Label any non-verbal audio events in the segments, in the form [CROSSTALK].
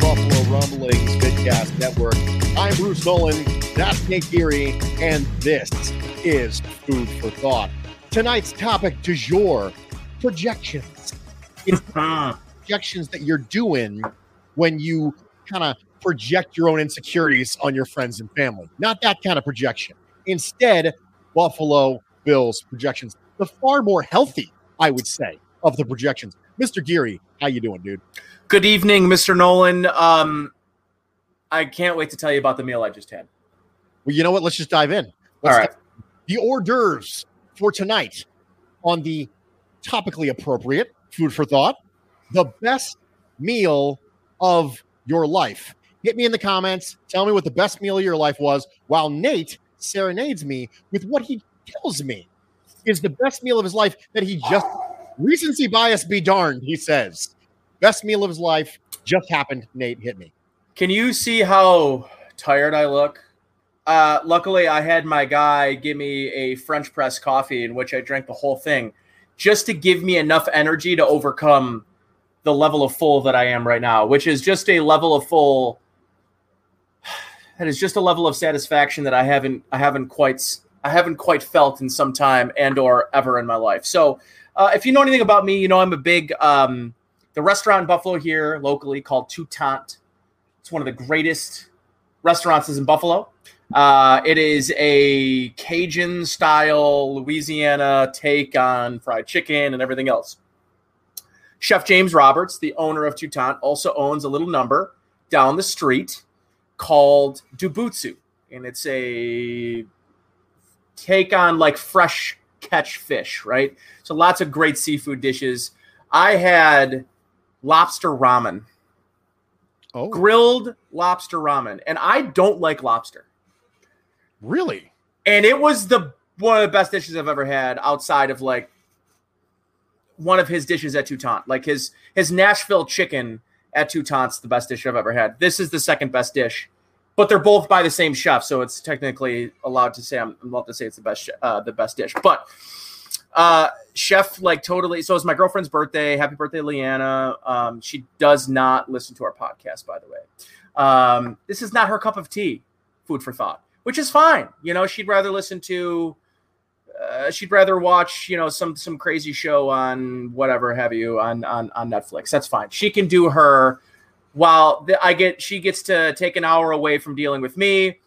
Buffalo Rumblings Vidcast Network. I'm Bruce Nolan, that's Nate Geary, and this is Food for Thought. Tonight's topic du jour projections. It's [LAUGHS] ah. projections that you're doing when you kind of project your own insecurities on your friends and family. Not that kind of projection. Instead, Buffalo Bills projections, the far more healthy, I would say, of the projections. Mr. Geary, how you doing, dude? Good evening, Mr. Nolan. Um, I can't wait to tell you about the meal I just had. Well, you know what? Let's just dive in. All Let's right. The hors d'oeuvres for tonight on the topically appropriate food for thought, the best meal of your life. Hit me in the comments. Tell me what the best meal of your life was while Nate serenades me with what he tells me is the best meal of his life that he just recency bias be darned, he says. Best meal of his life just happened. Nate, hit me. Can you see how tired I look? Uh, luckily, I had my guy give me a French press coffee in which I drank the whole thing just to give me enough energy to overcome the level of full that I am right now, which is just a level of full that is just a level of satisfaction that I haven't I haven't quite I haven't quite felt in some time and or ever in my life. So, uh, if you know anything about me, you know I'm a big um, the restaurant in Buffalo here locally called Toutant. It's one of the greatest restaurants in Buffalo. Uh, it is a Cajun style Louisiana take on fried chicken and everything else. Chef James Roberts, the owner of Toutant, also owns a little number down the street called Dobutsu. And it's a take on like fresh catch fish, right? So lots of great seafood dishes. I had lobster ramen Oh, grilled lobster ramen, and I don't like lobster. really? And it was the one of the best dishes I've ever had outside of like one of his dishes at Toutant. Like his his Nashville chicken at Toutant's the best dish I've ever had. This is the second best dish, but they're both by the same chef, so it's technically allowed to say I'm, I'm allowed to say it's the best uh, the best dish. But uh chef like totally so it's my girlfriend's birthday happy birthday leanna. Um she does not listen to our podcast by the way. Um this is not her cup of tea food for thought which is fine. You know she'd rather listen to uh, she'd rather watch you know some some crazy show on whatever have you on on on netflix. That's fine. She can do her while the, i get she gets to take an hour away from dealing with me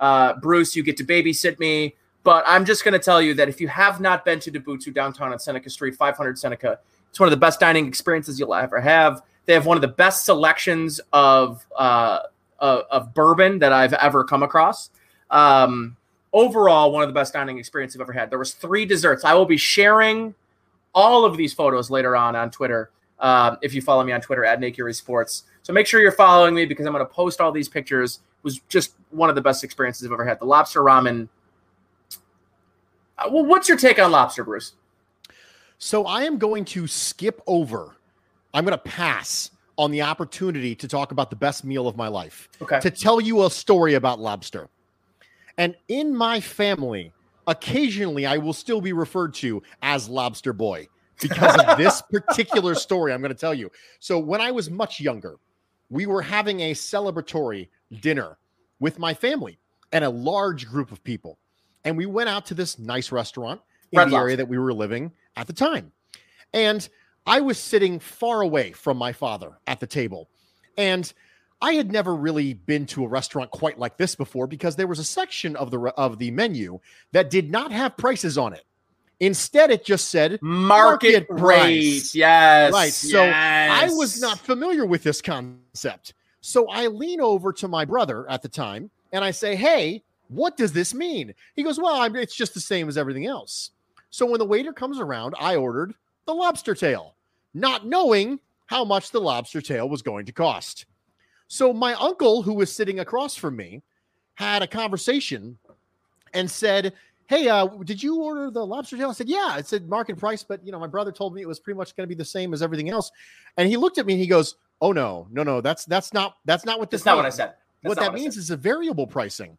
uh bruce you get to babysit me But I'm just going to tell you that if you have not been to Dobutsu downtown on Seneca Street, 500 Seneca, it's one of the best dining experiences you'll ever have. They have one of the best selections of uh, of, of bourbon that I've ever come across. Um, overall, one of the best dining experiences I've ever had. There was three desserts. I will be sharing all of these photos later on on Twitter. Uh, if you follow me on Twitter at Geary Sports, so make sure you're following me because I'm going to post all these pictures. It was just one of the best experiences I've ever had. The lobster ramen. Uh, well, what's your take on lobster, Bruce? So I am going to skip over. I'm going to pass on the opportunity to talk about the best meal of my life. Okay. To tell you a story about lobster. And in my family, occasionally I will still be referred to as Lobster Boy because of this [LAUGHS] particular story I'm going to tell you. So when I was much younger, we were having a celebratory dinner with my family and a large group of people. And we went out to this nice restaurant in Red the Lobster. area that we were living at the time. And I was sitting far away from my father at the table. And I had never really been to a restaurant quite like this before because there was a section of the of the menu that did not have prices on it. Instead, it just said Market, Market rate. price. Yes. Right. So I was not familiar with this concept. So I lean over to my brother at the time and I say, Hey, what does this mean? He goes, Well, I'm, it's just the same as everything else. So when the waiter comes around, I ordered the lobster tail, not knowing how much the lobster tail was going to cost. So my uncle, who was sitting across from me, had a conversation and said, Hey, uh, did you order the lobster tail? I said, Yeah, it said market price, but you know, my brother told me it was pretty much going to be the same as everything else. And he looked at me and he goes, Oh no, no, no, that's that's not that's not what this That's not what I said. That's what that I means is a variable pricing.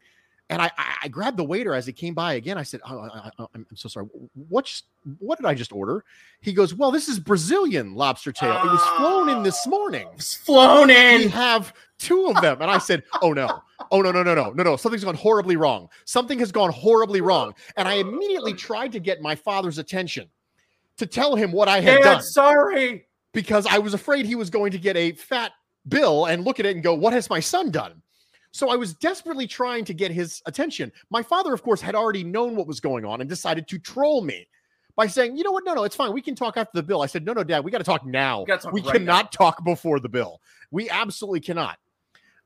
And I, I, I grabbed the waiter as he came by again. I said, oh, I, I, I'm I'm so sorry. What, just- what did I just order? He goes, Well, this is Brazilian lobster tail. It was flown in this morning. It's flown in. We have two of them. And I said, Oh no. Oh no, no, no, no, no, no. Something's gone horribly wrong. Something has gone horribly wrong. And I immediately tried to get my father's attention to tell him what I had Dad, done sorry. because I was afraid he was going to get a fat bill and look at it and go, What has my son done? So I was desperately trying to get his attention. My father, of course, had already known what was going on and decided to troll me by saying, You know what? No, no, it's fine. We can talk after the bill. I said, No, no, dad, we got to talk now. We talk we right cannot talk before the bill. We absolutely cannot.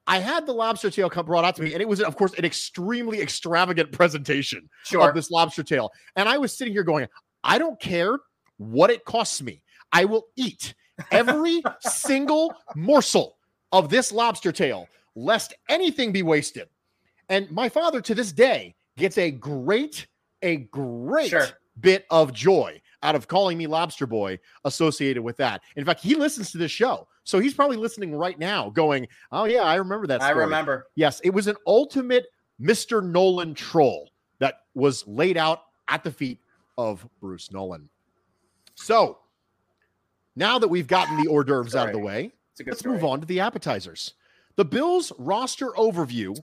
I had the lobster tail come brought out to me, and it was, of course, an extremely extravagant presentation Sure. of this lobster tail. And I was sitting here going, I don't care what it costs me. I will eat every [LAUGHS] single morsel of this lobster tail, lest anything be wasted. And my father to this day gets a great, a great Sure. bit of joy out of calling me lobster boy associated with that. In fact, he listens to this show. So he's probably listening right now going, Oh, yeah, I remember that. I remember. Yes, it was an ultimate Mr. Nolan troll that was laid out at the feet of Bruce Nolan. So now that we've gotten the hors d'oeuvres out of the way, It's a good let's story. move on to the appetizers. The Bills roster overview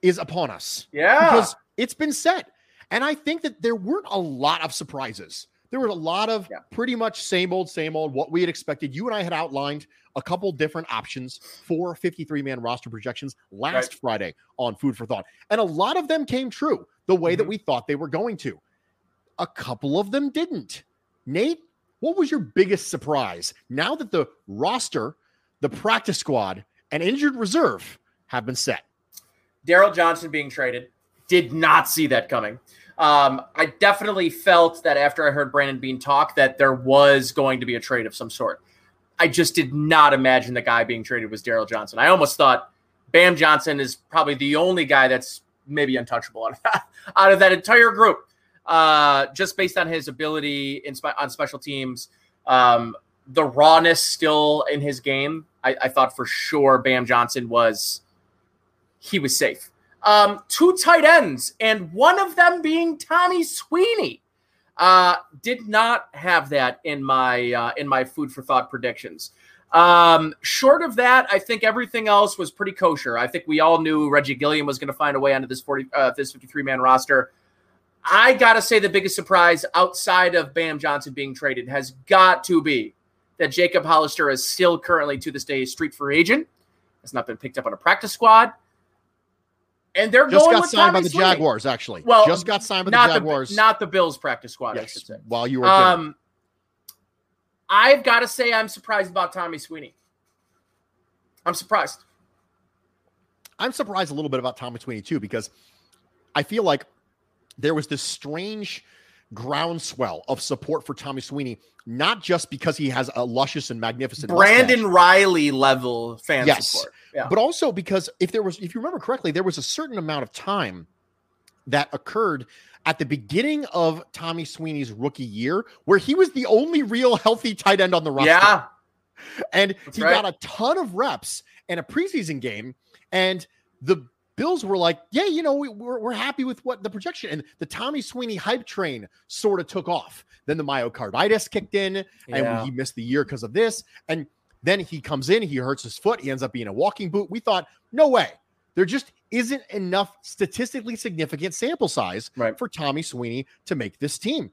is upon us Yeah. because it's been set. And I think that there weren't a lot of surprises. There were a lot of Yeah. pretty much same old, same old, what we had expected. You and I had outlined a couple different options for 53 man roster projections last Right. Friday on Food for Thought. And a lot of them came true the way that Mhm. we thought they were going to. A couple of them didn't. Nate, what was your biggest surprise now that the roster, the practice squad, and injured reserve have been set? Daryl Johnson being traded. Did not see that coming. Um, I definitely felt that after I heard Brandon Beane talk that there was going to be a trade of some sort. I just did not imagine the guy being traded was Daryl Johnson. I almost thought Bam Johnson is probably the only guy that's maybe untouchable out of that, out of that entire group, uh, just based on his ability in spe- on special teams, um, the rawness still in his game. I, I thought for sure Bam Johnson was he was safe. Um, two tight ends, and one of them being Tommy Sweeney. Uh, did not have that in my uh, in my food for thought predictions. Um, short of that, I think everything else was pretty kosher. I think we all knew Reggie Gilliam was going to find a way onto this forty uh, this fifty three man roster. I gotta say the biggest surprise outside of Bam Johnson being traded has got to be that Jacob Hollister is still currently to this day a street free agent. Has not been picked up on a practice squad. And they're just going got with signed Tommy by the Sweeney. Jaguars. Actually, Well, just got signed by the the Jaguars. not the Bills practice squad. I yes, should say. while you were. Um, I've got to say I'm surprised about Tommy Sweeney. I'm surprised. I'm surprised a little bit about Tommy Sweeney too because I feel like there was this strange groundswell of support for Tommy Sweeney, not just because he has a luscious and magnificent Brandon mustache, Riley level fan Yes. support. Yeah. but also because if there was, if you remember correctly, there was a certain amount of time that occurred at the beginning of Tommy Sweeney's rookie year where he was the only real healthy tight end on the roster. yeah. And That's he right. got a ton of reps in a preseason game. And the Bills were like, yeah, you know, we, we're, we're happy with what the projection. And the Tommy Sweeney hype train sort of took off. Then the myocarditis kicked in Yeah. and he missed the year because of this. And then he comes in, he hurts his foot, he ends up being a walking boot. We thought, no way. There just isn't enough statistically significant sample size Right. for Tommy Sweeney to make this team.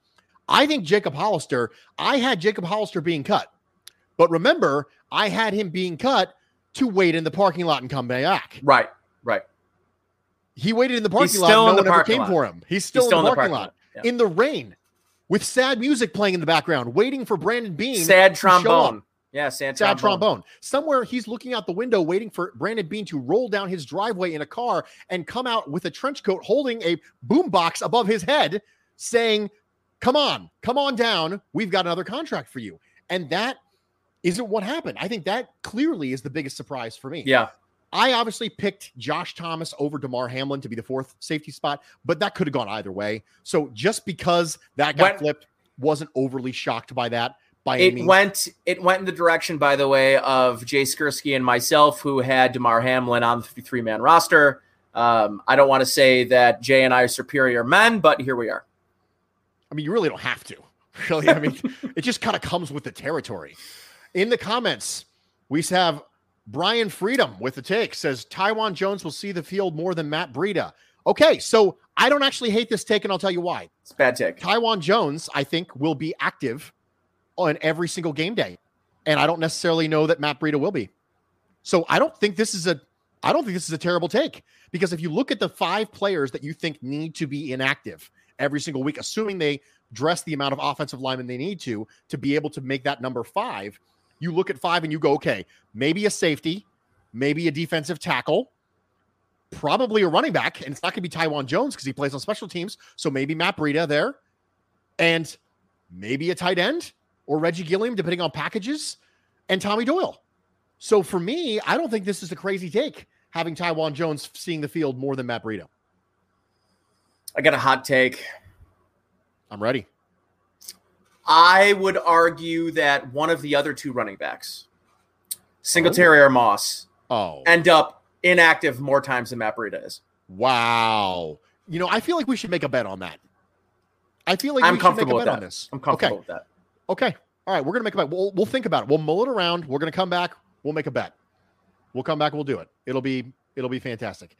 I think Jacob Hollister, I had Jacob Hollister being cut. But remember, I had him being cut to wait in the parking lot and come back. Right. Right. He waited in the parking He's lot. No in the one ever came lot. for him. He's still, He's in, the parking lot, Yeah. in the rain with sad music playing in the background, waiting for Brandon Beane. Sad trombone. Yeah, sad, Sad trombone. trombone. Somewhere he's looking out the window, waiting for Brandon Beane to roll down his driveway in a car and come out with a trench coat, holding a boombox above his head, saying, "Come on, come on down. We've got another contract for you." And that isn't what happened. I think that clearly is the biggest surprise for me. Yeah. I obviously picked Josh Thomas over Damar Hamlin to be the fourth safety spot, but that could have gone either way. So just because that got When- flipped, wasn't overly shocked by that by any It went it went in the direction, by the way, of Jay Skurski and myself, who had Damar Hamlin on the 53 man roster. Um, I don't want to say that Jay and I are superior men, but here we are. I mean, you really don't have to. [LAUGHS] Really, I mean, [LAUGHS] it just kind of comes with the territory. In the comments, we have Brian Freedom with the take says Taiwan Jones will see the field more than Matt Breida. Okay, so I don't actually hate this take, and I'll tell you why. It's a bad take. Taiwan Jones, I think, will be active on every single game day, and I don't necessarily know that Matt Breida will be. So I don't think this is a, I don't think this is a terrible take because if you look at the five players that you think need to be inactive every single week, assuming they dress the amount of offensive linemen they need to to be able to make that number five, you look at five and you go, okay, maybe a safety, maybe a defensive tackle, probably a running back, and it's not going to be Taiwan Jones because he plays on special teams. So maybe Matt Breida there, and maybe a tight end or Reggie Gilliam, depending on packages, and Tommy Doyle. So for me, I don't think this is a crazy take having Taiwan Jones seeing the field more than Matt Breida. I got a hot take. I'm ready. I would argue that one of the other two running backs, Singletary oh. or Moss, Oh, end up inactive more times than Matt Breida is. wow. You know, I feel like we should make a bet on that. I feel like I'm we should comfortable make a with bet on that. this. I'm comfortable Okay. with that. Okay. All right. We're gonna make a bet. We'll we'll think about it. We'll mull it around. We're gonna come back. We'll make a bet. We'll come back. We'll do it. It'll be it'll be fantastic.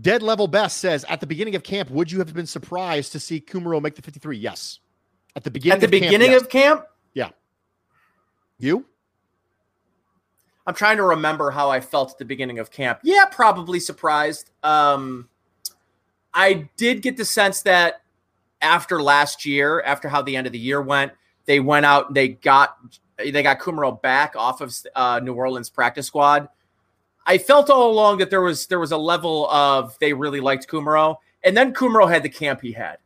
Dead level best says at the beginning of camp, would you have been surprised to see Kumerow make the 53? Yes. At the beginning At the of camp, beginning yes. of camp, Yeah. you? I'm trying to remember how I felt at the beginning of camp. Yeah, probably surprised. Um, I did get the sense that after last year, after how the end of the year went, they went out and they got they got Kumerow back off of uh, New Orleans practice squad. I felt all along that there was there was a level of they really liked Kumerow, and then Kumerow had the camp he had,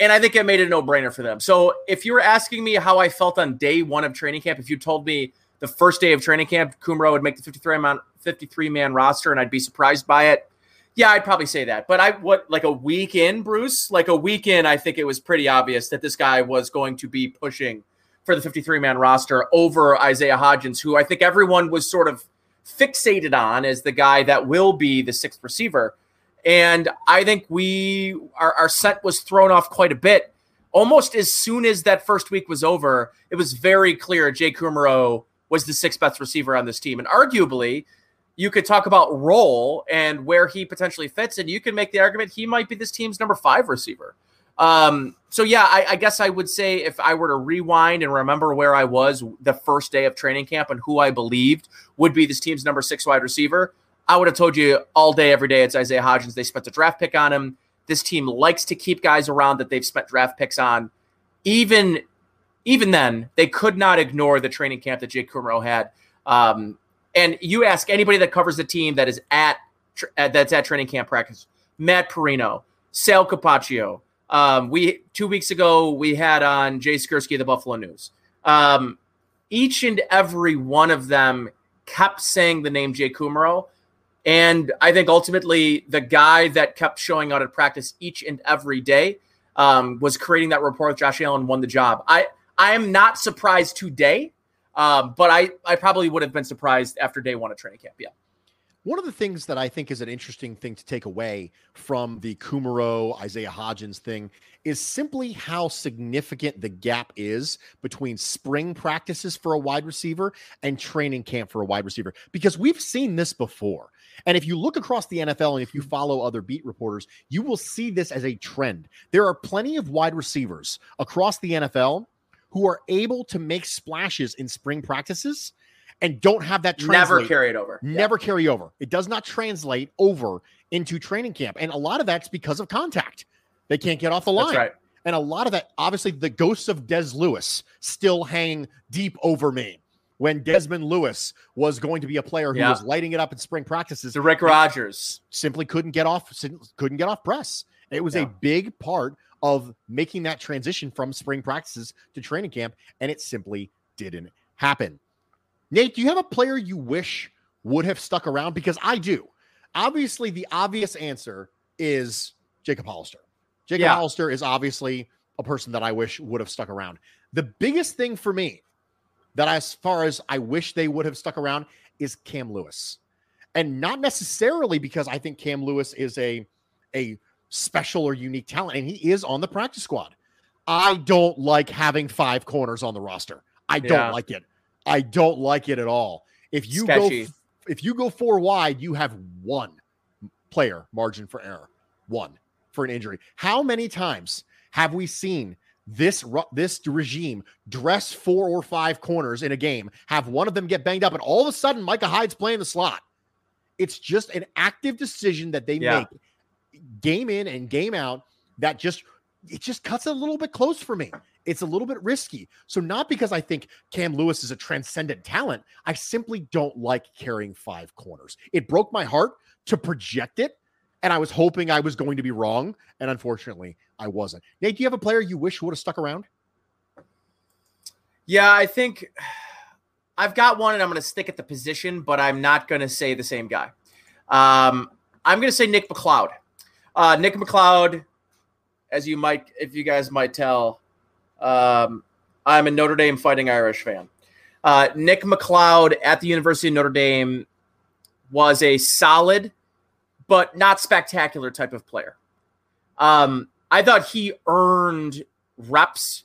and I think it made it a no brainer for them. So if you were asking me how I felt on day one of training camp, if you told me the first day of training camp, Kumerow would make the 53 man 53 man roster and I'd be surprised by it. Yeah, I'd probably say that. But I what like a week in, Bruce, like a week in, I think it was pretty obvious that this guy was going to be pushing for the 53 man roster over Isaiah Hodgins, who I think everyone was sort of fixated on as the guy that will be the sixth receiver. And I think we our, our scent was thrown off quite a bit. Almost as soon as that first week was over, it was very clear Jake Kumerow was the sixth best receiver on this team. And arguably, you could talk about role and where he potentially fits, and you can make the argument he might be this team's number five receiver. Um, so yeah, I, I guess I would say if I were to rewind and remember where I was the first day of training camp and who I believed would be this team's number six wide receiver, I would have told you all day, every day it's Isaiah Hodgins. They spent a draft pick on him. This team likes to keep guys around that they've spent draft picks on. Even even then, they could not ignore the training camp that Jake Kumerow had. Um, and you ask anybody that covers the team that is at that's at training camp practice, Matt Parrino, Sal Capaccio. Um, we two weeks ago we had on Jay Skurski of the Buffalo News. Um, each and every one of them kept saying the name Jake Kumerow. And I think ultimately the guy that kept showing out at practice each and every day um, was creating that rapport with Josh Allen, won the job. I I am not surprised today, um, but I I probably would have been surprised after day one of training camp. Yeah. One of the things that I think is an interesting thing to take away from the Kumerow Isaiah Hodgins thing is simply how significant the gap is between spring practices for a wide receiver and training camp for a wide receiver. Because we've seen this before. And if you look across the NFL and if you follow other beat reporters, you will see this as a trend. There are plenty of wide receivers across the NFL who are able to make splashes in spring practices and don't have that never carry it over. Never yeah. carry over. It does not translate over into training camp. And a lot of that's because of contact. They can't get off the line. Right. And a lot of that, obviously, the ghosts of Des Lewis still hang deep over me. When Desmond Lewis was going to be a player who yeah. was lighting it up in spring practices, the Rick Rodgers simply couldn't get off, couldn't get off press. It was yeah. a big part of making that transition from spring practices to training camp, and it simply didn't happen. Nate, do you have a player you wish would have stuck around? Because I do. Obviously, the obvious answer is Jacob Hollister. Jacob yeah. Hollister is obviously a person that I wish would have stuck around. The biggest thing for me that as far as I wish they would have stuck around is Cam Lewis. And not necessarily because I think Cam Lewis is a a special or unique talent and he is on the practice squad. I don't like having five corners on the roster. I don't yeah. like it. I don't like it at all. If you Sketchy. go if you go four wide, you have one player margin for error. One for an injury. How many times have we seen this this regime dress four or five corners in a game, have one of them get banged up, and all of a sudden Micah Hyde's playing the slot? It's just an active decision that they yeah. make game in and game out that just it just cuts it a little bit close for me. It's a little bit risky. So, not because I think Cam Lewis is a transcendent talent, I simply don't like carrying five corners. It broke my heart to project it. And I was hoping I was going to be wrong. And unfortunately, I wasn't. Nate, do you have a player you wish would have stuck around? Yeah, I think [SIGHS] I've got one and I'm going to stick at the position, but I'm not going to say the same guy. Um, I'm going to say Nick McCloud. Uh, Nick McCloud as you might, if you guys might tell, um, I'm a Notre Dame Fighting Irish fan. Uh, Nick McCloud at the University of Notre Dame was a solid, but not spectacular type of player. Um, I thought he earned reps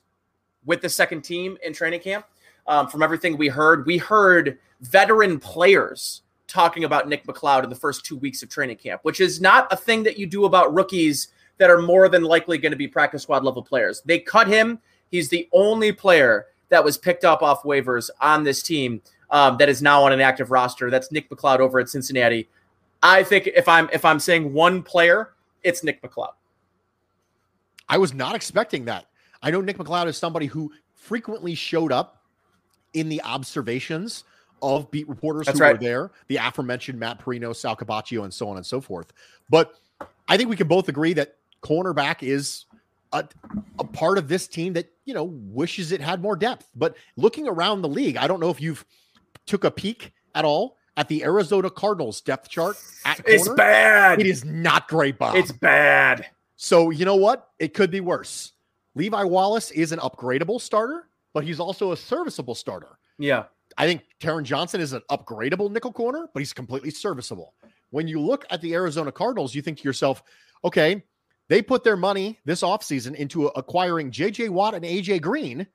with the second team in training camp. Um, from everything we heard, we heard veteran players talking about Nick McCloud in the first two weeks of training camp, which is not a thing that you do about rookies that are more than likely going to be practice squad level players. They cut him. He's the only player that was picked up off waivers on this team um, that is now on an active roster. That's Nick McCloud over at Cincinnati. I think if I'm if I'm saying one player, it's Nick McCloud. I was not expecting that. I know Nick McCloud is somebody who frequently showed up in the observations of beat reporters That's who right. were there, the aforementioned Matt Parrino, Sal Capaccio, and so on and so forth. But I think we can both agree that cornerback is a, a part of this team that you know wishes it had more depth. But looking around the league, I don't know if you've took a peek at all at the Arizona Cardinals depth chart. it's bad. It is not great, Bob. It's bad. So you know what? It could be worse. Levi Wallace is an upgradable starter, but he's also a serviceable starter. Yeah. I think Taron Johnson is an upgradable nickel corner, but he's completely serviceable. When you look at the Arizona Cardinals, you think to yourself, okay, they put their money this offseason into acquiring JJ Watt and AJ Green,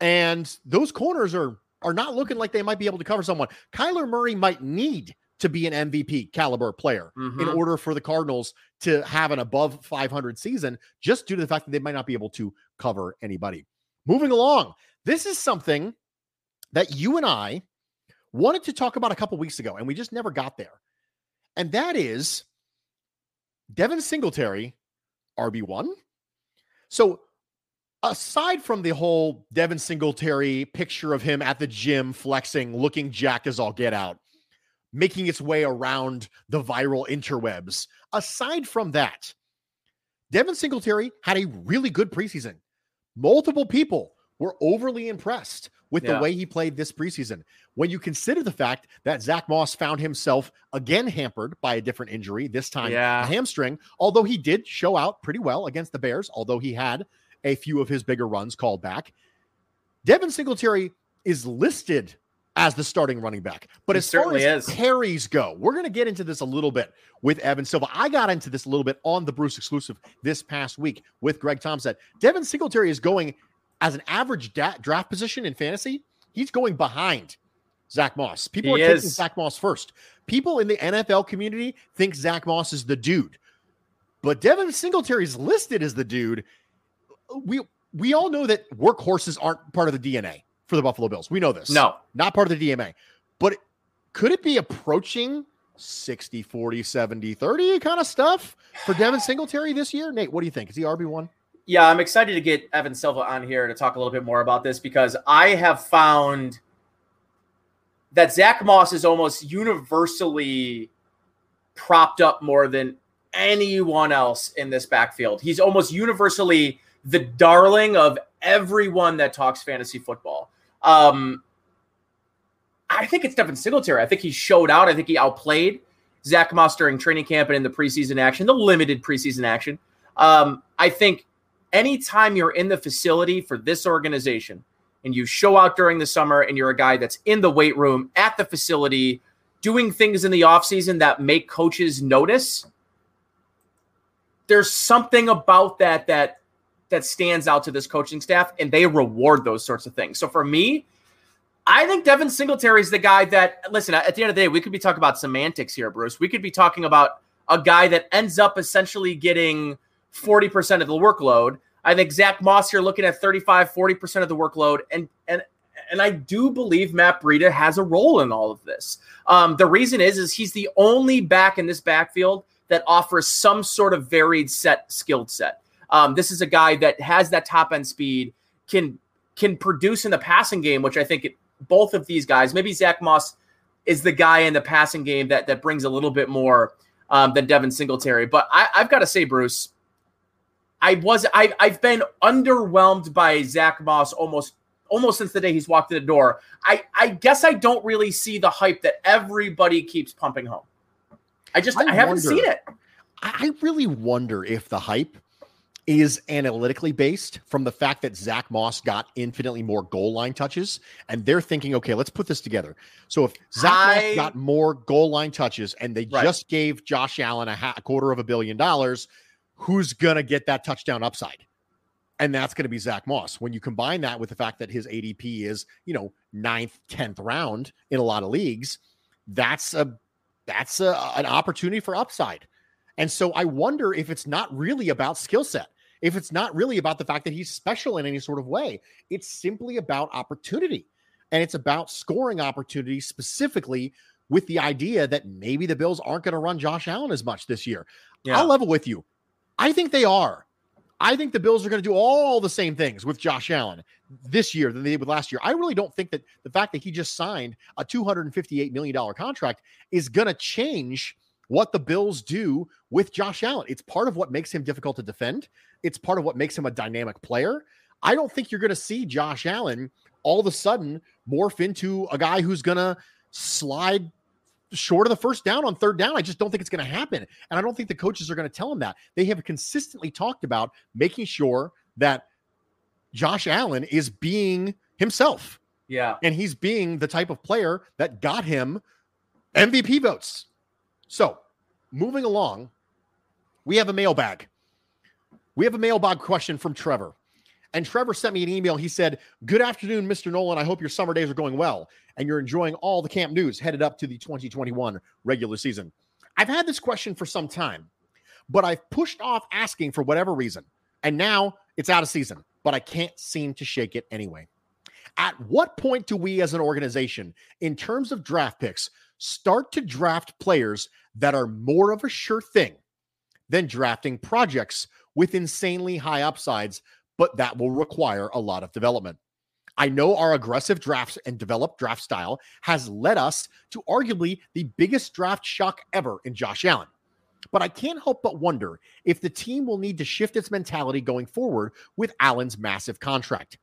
and those corners are are not looking like they might be able to cover someone. Kyler Murray might need to be an MVP caliber player mm-hmm. in order for the Cardinals to have an above 500 season, just due to the fact that they might not be able to cover anybody. Moving along, this is something that you and I wanted to talk about a couple weeks ago, and we just never got there. and that is Devin Singletary, RB1. So, aside from the whole Devin Singletary picture of him at the gym flexing, looking jacked as all get out, making its way around the viral interwebs, aside from that, Devin Singletary had a really good preseason. Multiple people were overly impressed with yeah. the way he played this preseason. When you consider the fact that Zach Moss found himself again hampered by a different injury, this time yeah. a hamstring, although he did show out pretty well against the Bears, although he had a few of his bigger runs called back. Devin Singletary is listed as the starting running back. But he as far as is. carries go, we're going to get into this a little bit with Evan Silva. I got into this a little bit on the Bruce exclusive this past week with Greg Thompson. Devin Singletary is going as an average da- draft position in fantasy. He's going behind Zach Moss. People he are is. taking Zach Moss first. People in the NFL community think Zach Moss is the dude. But Devin Singletary is listed as the dude. We we all know that workhorses aren't part of the DNA for the Buffalo Bills. We know this. No, not part of the DMA. But could it be approaching 60, 40, 70, 30 kind of stuff for Devin Singletary this year? Nate, what do you think? Is he RB1? Yeah, I'm excited to get Evan Silva on here to talk a little bit more about this because I have found that Zach Moss is almost universally propped up more than anyone else in this backfield. He's almost universally the darling of everyone that talks fantasy football. Um, I think it's Devin Singletary. I think he showed out. I think he outplayed Zach Moss during training camp and in the preseason action, the limited preseason action. Um, I think anytime you're in the facility for this organization and you show out during the summer and you're a guy that's in the weight room at the facility doing things in the offseason that make coaches notice, there's something about that that that stands out to this coaching staff and they reward those sorts of things. So for me, I think Devin Singletary is the guy that listen, at the end of the day, we could be talking about semantics here, Bruce. We could be talking about a guy that ends up essentially getting 40% of the workload. I think Zach Moss here looking at 35, 40% of the workload. And and and I do believe Matt Breida has a role in all of this. Um, the reason is, is he's the only back in this backfield that offers some sort of varied set skilled set. Um, this is a guy that has that top end speed, can can produce in the passing game, which I think it, both of these guys, maybe Zach Moss is the guy in the passing game that that brings a little bit more um, than Devin Singletary. But I, I've got to say, Bruce, I was I I've been underwhelmed by Zach Moss almost almost since the day he's walked in the door. I I guess I don't really see the hype that everybody keeps pumping home. I just I, I haven't wonder, seen it. I really wonder if the hype is analytically based from the fact that Zach Moss got infinitely more goal line touches, and they're thinking, okay, let's put this together. So if Zach I, Moss got more goal line touches, and they right. just gave Josh Allen a, ha- a quarter of a billion dollars, who's gonna get that touchdown upside? And that's going to be Zach Moss. When you combine that with the fact that his ADP is, you know, ninth, tenth round in a lot of leagues, that's a that's a, an opportunity for upside. And so I wonder if it's not really about skill set if it's not really about the fact that he's special in any sort of way. It's simply about opportunity. And it's about scoring opportunities specifically with the idea that maybe the Bills aren't going to run Josh Allen as much this year. Yeah. I'll level with you. I think they are. I think the Bills are going to do all the same things with Josh Allen this year than they did with last year. I really don't think that the fact that he just signed a $258 million contract is going to change what the Bills do with Josh Allen. It's part of what makes him difficult to defend. It's part of what makes him a dynamic player. I don't think you're going to see Josh Allen all of a sudden morph into a guy who's going to slide short of the first down on third down. I just don't think it's going to happen. And I don't think the coaches are going to tell him that. They have consistently talked about making sure that Josh Allen is being himself. Yeah. And he's being the type of player that got him MVP votes. So, moving along, we have a mailbag. We have a mailbag question from Trevor. And Trevor sent me an email. He said, Good afternoon, Mr. Nolan. I hope your summer days are going well and you're enjoying all the camp news headed up to the 2021 regular season. I've had this question for some time, but I've pushed off asking for whatever reason. And now it's out of season, but I can't seem to shake it anyway. At what point do we as an organization, in terms of draft picks, start to draft players that are more of a sure thing than drafting projects with insanely high upsides, but that will require a lot of development. I know our aggressive drafts and developed draft style has led us to arguably the biggest draft shock ever in Josh Allen. But I can't help but wonder if the team will need to shift its mentality going forward with Allen's massive contract.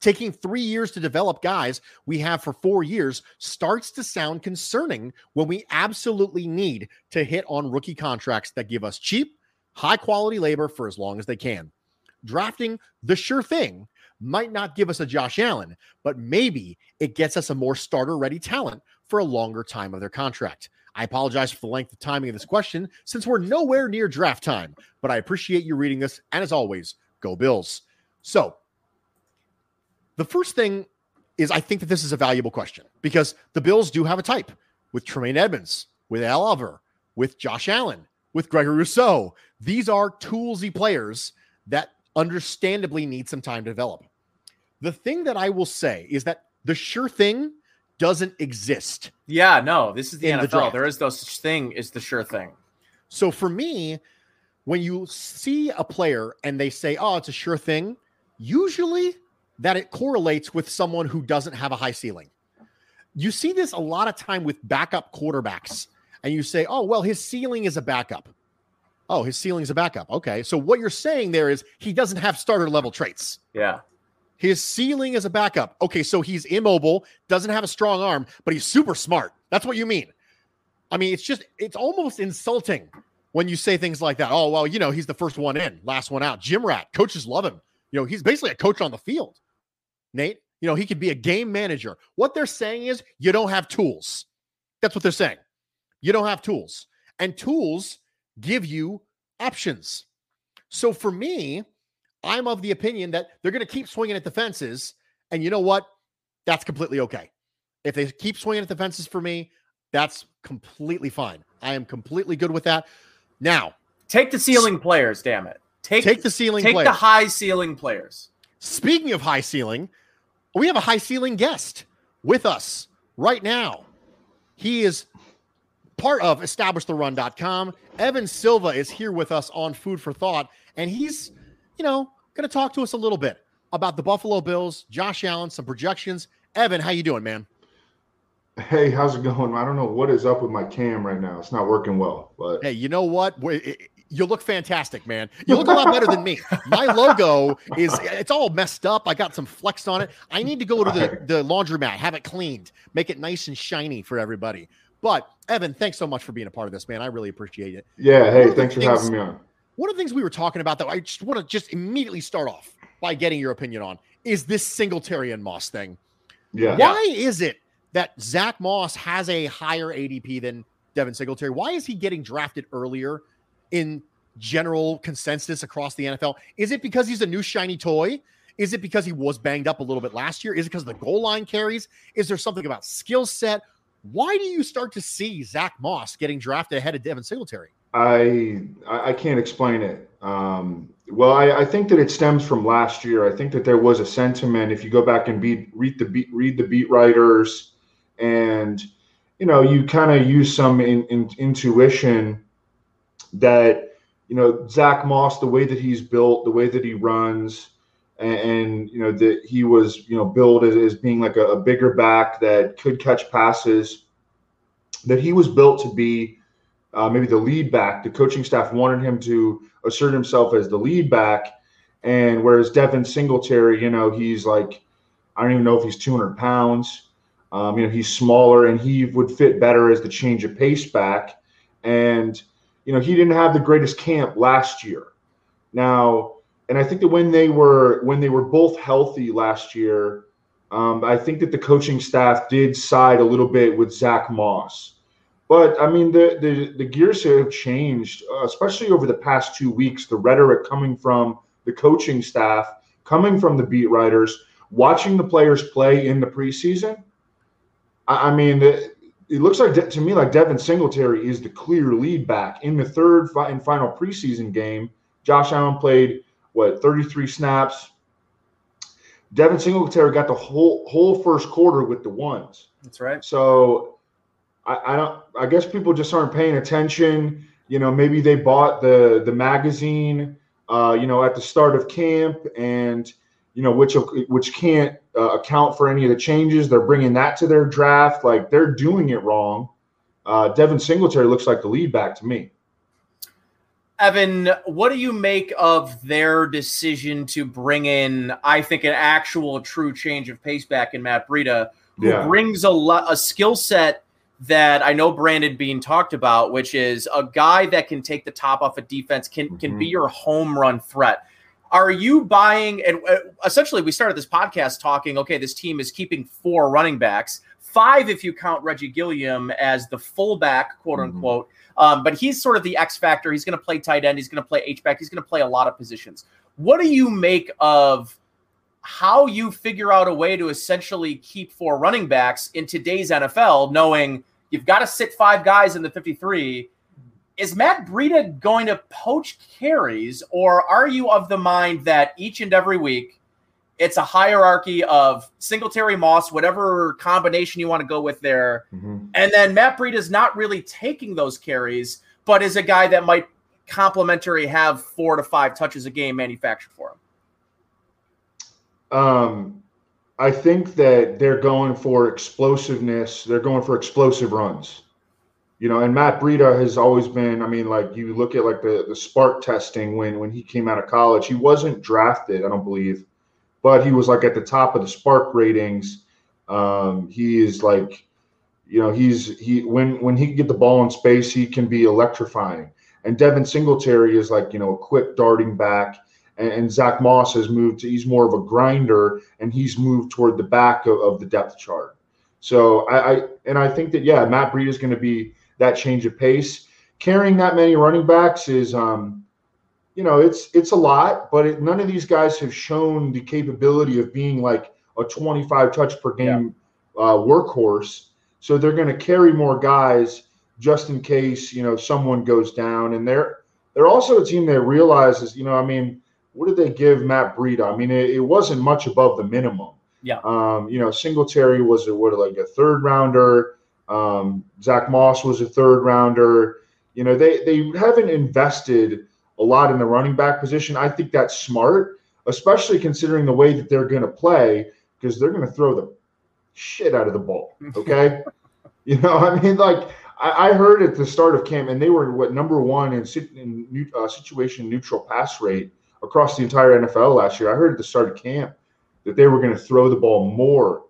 Taking three years to develop guys we have for four years starts to sound concerning when we absolutely need to hit on rookie contracts that give us cheap, high quality labor for as long as they can. Drafting the sure thing might not give us a Josh Allen, but maybe it gets us a more starter ready talent for a longer time of their contract. I apologize for the length of timing of this question since we're nowhere near draft time, but I appreciate you reading this. And as always, go Bills. So, the first thing is I think that this is a valuable question because the Bills do have a type with Tremaine Edmunds, with Al Oliver, with Josh Allen, with Gregory Rousseau. These are toolsy players that understandably need some time to develop. The thing that I will say is that the sure thing doesn't exist. Yeah, no, this is the the NFL. draft. there is no such thing as the sure thing. So for me, when you see a player and they say, "Oh, it's a sure thing," usually that it correlates with someone who doesn't have a high ceiling. You see this a lot of time with backup quarterbacks, and you say, "Oh, well, his ceiling is a backup." Oh, his ceiling is a backup. Okay, so what you're saying there is he doesn't have starter level traits. Yeah. His ceiling is a backup. Okay, so he's immobile, doesn't have a strong arm, but he's super smart. That's what you mean. I mean, it's just, it's almost insulting when you say things like that. Oh, well, you know, he's the first one in, last one out. gym Rat, coaches love him. You know, he's basically a coach on the field. Nate, you know, he could be a game manager. What they're saying is you don't have tools. That's what they're saying. You don't have tools. And tools give you options. So for me, I'm of the opinion that they're going to keep swinging at the fences. And you know what? That's completely okay. If they keep swinging at the fences for me, that's completely fine. I am completely good with that. Now, Take the ceiling players, damn it. Take take the ceiling take players. the high ceiling players. Speaking of high ceiling, we have a high ceiling guest with us right now. He is part of establishtheRun.com. Evan Silva is here with us on Food for Thought, and he's, you know, going to talk to us a little bit about the Buffalo Bills, Josh Allen, some projections. Evan, how you doing, man? Hey, how's it going? I don't know what is up with my cam right now. It's not working well, but Hey, you know what? You look fantastic, man. You look a lot better than me. [LAUGHS] My logo is it's all messed up. I got some flex on it. I need to go to the, the laundromat, have it cleaned, make it nice and shiny for everybody. But Evan, thanks so much for being a part of this, man. I really appreciate it. yeah, hey, of the thanks for things- having me on. One of the things we were talking about, though, I just want to just immediately start off by getting your opinion on is this Singletary and Moss thing. Yeah. Why is it that Zach Moss has a higher ADP than Devin Singletary? Why is he getting drafted earlier in general consensus across the NFL? Is it because he's a new shiny toy? Is it because he was banged up a little bit last year? Is it because of the goal line carries? Is there something about skill set? Why do you start to see Zach Moss getting drafted ahead of Devin Singletary? I I can't explain it. Um, well, I, I think that it stems from last year. I think that there was a sentiment. If you go back and beat, read the beat, read the beat writers, and you know, you kind of use some in, in, intuition that you know Zach Moss, the way that he's built, the way that he runs, and, and you know that he was you know billed as, as being like a, a bigger back that could catch passes. That he was built to be uh, maybe the lead back. The coaching staff wanted him to assert himself as the lead back, and whereas Devin Singletary, you know, he's like I don't even know if he's 200 pounds. Um, you know, he's smaller and he would fit better as the change of pace back. And you know, he didn't have the greatest camp last year. Now, and I think that when they were when they were both healthy last year, um, I think that the coaching staff did side a little bit with Zach Moss. But I mean, the the, the gears have changed, uh, especially over the past two weeks. The rhetoric coming from the coaching staff, coming from the beat writers, watching the players play in the preseason. I, I mean, the, it looks like to me like Devin Singletary is the clear lead back in the third fi- and final preseason game. Josh Allen played what 33 snaps. Devin Singletary got the whole whole first quarter with the ones. That's right. So I, I don't. I guess people just aren't paying attention. You know, maybe they bought the the magazine. Uh, you know, at the start of camp, and you know, which which can't uh, account for any of the changes. They're bringing that to their draft. Like they're doing it wrong. Uh, Devin Singletary looks like the lead back to me. Evan, what do you make of their decision to bring in, I think, an actual true change of pace back in Matt Breida, who yeah. brings a, a skill set that I know Brandon Beane talked about, which is a guy that can take the top off a defense, can can mm-hmm. be your home run threat. Are you buying? And uh, essentially, we started this podcast talking. Okay, this team is keeping four running backs, five if you count Reggie Gilliam as the fullback, quote mm-hmm. unquote. Mm-hmm um, but he's sort of the X factor. He's going to play tight end. He's going to play H back. He's going to play a lot of positions. What do you make of how you figure out a way to essentially keep four running backs in today's NFL, knowing you've got to sit five guys in the 53? Is Matt Breida going to poach carries, or are you of the mind that each and every week it's a hierarchy of Singletary Moss, whatever combination you want to go with there. Mm-hmm. And then Matt Breida is not really taking those carries, but is a guy that might complementary have four to five touches a game manufactured for him. Um, I think that they're going for explosiveness. They're going for explosive runs. You know, and Matt Breida has always been. I mean, like you look at like the the SPARQ testing when when he came out of college, he wasn't drafted. I don't believe but he was like at the top of the SPARQ ratings. Um, he is like, you know, he's he when when he can get the ball in space, he can be electrifying. And Devin Singletary is like, you know, a quick darting back. And, and Zach Moss has moved to he's more of a grinder and he's moved toward the back of, of the depth chart. So I, I and I think that yeah, Matt Breida is going to be that change of pace. Carrying that many running backs is um you know, it's it's a lot, but it, none of these guys have shown the capability of being like a 25 touch per game yeah. uh, workhorse. So they're going to carry more guys just in case you know someone goes down. And they're they're also a team that realizes, you know, I mean, what did they give Matt Breida? I mean, it, it wasn't much above the minimum. Yeah. Um, you know, Singletary was a, what like a third rounder. Um, Zach Moss was a third rounder. You know, they they haven't invested a lot in the running back position. I think that's smart, especially considering the way that they're going to play because they're going to throw the shit out of the ball. [LAUGHS] Okay. you know, I mean, like I, I, heard at the start of camp, and they were what number one in, in uh, situation neutral pass rate across the entire NFL last year. I heard at the start of camp that they were going to throw the ball more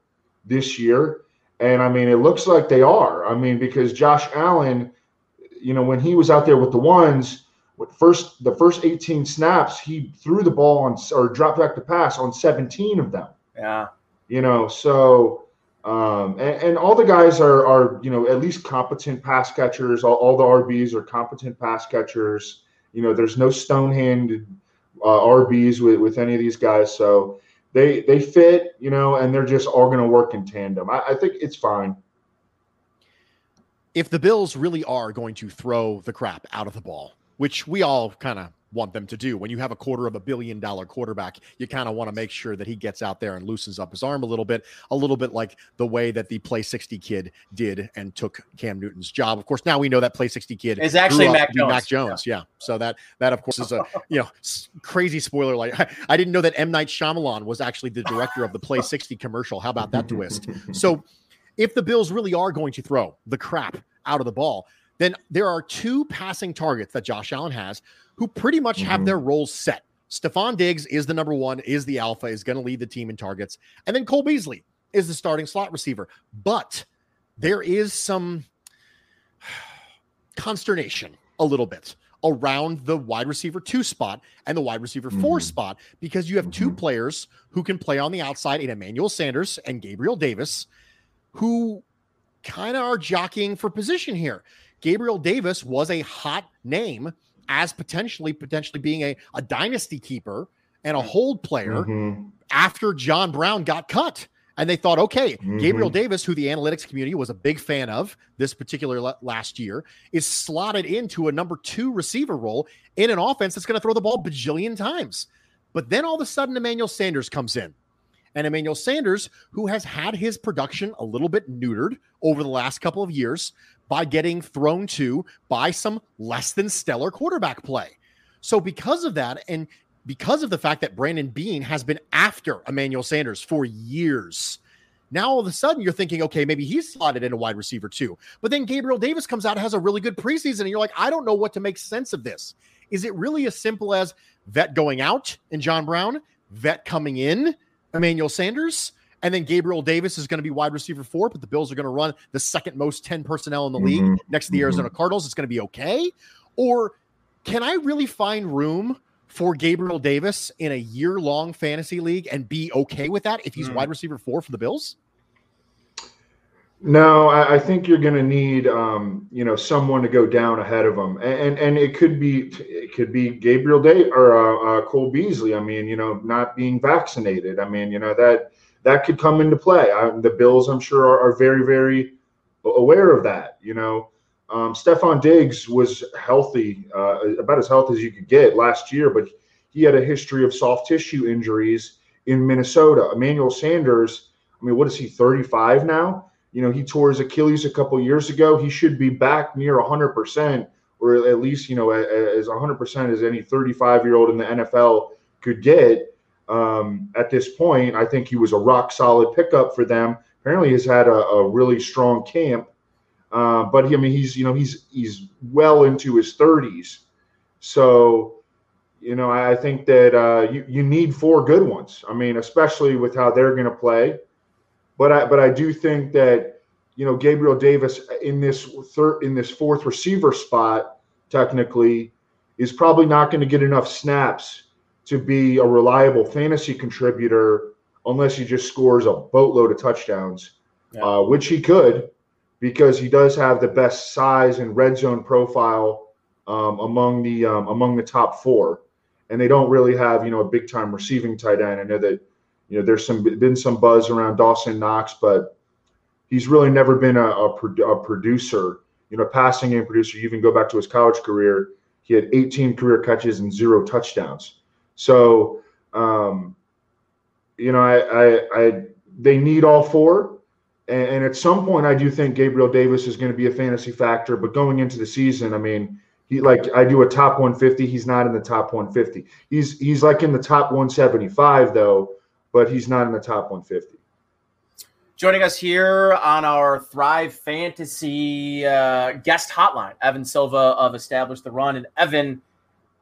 this year. And I mean, it looks like they are. I mean, because Josh Allen, you know, when he was out there with the ones, first the first 18 snaps, he threw the ball on or dropped back to pass on 17 of them. Yeah. You know, so um, and, and, all the guys are are you know at least competent pass catchers. All, all the RBs are competent pass catchers. You know, there's no stone-handed uh, RBs with with any of these guys, so they they fit. You know, and they're just all going to work in tandem. I, I think it's fine. If the Bills really are going to throw the crap out of the ball, which we all kind of want them to do. When you have a quarter of a billion dollar quarterback, you kind of want to make sure that he gets out there and loosens up his arm a little bit, a little bit like the way that the Play 60 kid did and took Cam Newton's job. Of course, now we know that Play 60 kid is actually Mac Jones. Mac Jones. Yeah. yeah. So that that of course is a you know crazy spoiler. Like I, [LAUGHS] I didn't know that M Night Shyamalan was actually the director of the Play [LAUGHS] 60 commercial. How about that twist? So if the Bills really are going to throw the crap out of the ball, then there are two passing targets that Josh Allen has who pretty much have mm-hmm. their roles set. Stefon Diggs is the number one, is the alpha, is going to lead the team in targets. And then Cole Beasley is the starting slot receiver. But there is some [SIGHS] consternation a little bit around the wide receiver two spot and the wide receiver 4 mm-hmm. spot because you have mm-hmm. two players who can play on the outside in Emmanuel Sanders and Gabriel Davis who kind of are jockeying for position here. Gabriel Davis was a hot name as potentially potentially being a, a dynasty keeper and a hold player mm-hmm. after John Brown got cut. And they thought, okay, mm-hmm. Gabriel Davis, who the analytics community was a big fan of this particular le- last year, is slotted into a number two receiver role in an offense that's going to throw the ball bajillion times. But then all of a sudden, Emmanuel Sanders comes in. And Emmanuel Sanders, who has had his production a little bit neutered over the last couple of years by getting thrown to by some less than stellar quarterback play. So, because of that, and because of the fact that Brandon Beane has been after Emmanuel Sanders for years, now all of a sudden you're thinking, okay, maybe he's slotted in a wide receiver two. But then Gabriel Davis comes out, has a really good preseason, and you're like, I don't know what to make sense of this. Is it really as simple as vet going out and John Brown, vet coming in, Emmanuel Sanders? And then Gabriel Davis is going to be wide receiver four, but the Bills are going to run the second most 10 personnel in the league Mhm. next to the Arizona Cardinals. It's going to be okay. Or can I really find room for Gabriel Davis in a year long fantasy league and be okay with that if he's Hmm. wide receiver four for the Bills? No, I, I think you're going to need, um, you know, someone to go down ahead of him, and and, and it could be it could be Gabriel Day or uh, uh, Cole Beasley. I mean, you know, not being vaccinated. I mean, you know that that could come into play. I, the Bills, I'm sure, are, are very very aware of that. You know, um, Stefon Diggs was healthy, uh, about as healthy as you could get last year, but he had a history of soft tissue injuries in Minnesota. Emmanuel Sanders, I mean, what is he, 35 now? You know, he tore his Achilles a couple years ago. He should be back near 100%, or at least, you know, as 100% as any 35 year old in the NFL could get. Um, at this point, I think he was a rock solid pickup for them. Apparently, he's had a, a really strong camp. Uh, but he, I mean, he's you know he's he's well into his 30s, so you know I, I think that uh, you you need four good ones. I mean, especially with how they're going to play. But I but I do think that you know Gabriel Davis in this third in this fourth receiver spot technically is probably not going to get enough snaps to be a reliable fantasy contributor unless he just scores a boatload of touchdowns, Yeah. uh, which he could because he does have the best size and red zone profile um, among the um, among the top four, and they don't really have you know a big time receiving tight end. I know that you know there's some been some buzz around Dawson Knox, but he's really never been a, a, a producer, you know, passing game producer. You even go back to his college career, he had 18 career catches and zero touchdowns. So, um, you know, I, I, I they need all four. And, and at some point, I do think Gabriel Davis is going to be a fantasy factor. But going into the season, I mean, he like I do a top 150. He's not in the top 150. He's he's like in the top 175 though, but he's not in the top 150. Joining us here on our Thrive Fantasy uh, guest hotline, Evan Silva of Establish the Run. And Evan,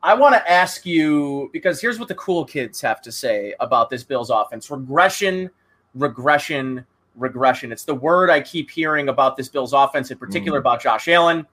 I want to ask you because here's what the cool kids have to say about this Bills offense regression, regression, regression. It's the word I keep hearing about this Bills offense, in particular Mhm. about Josh Allen.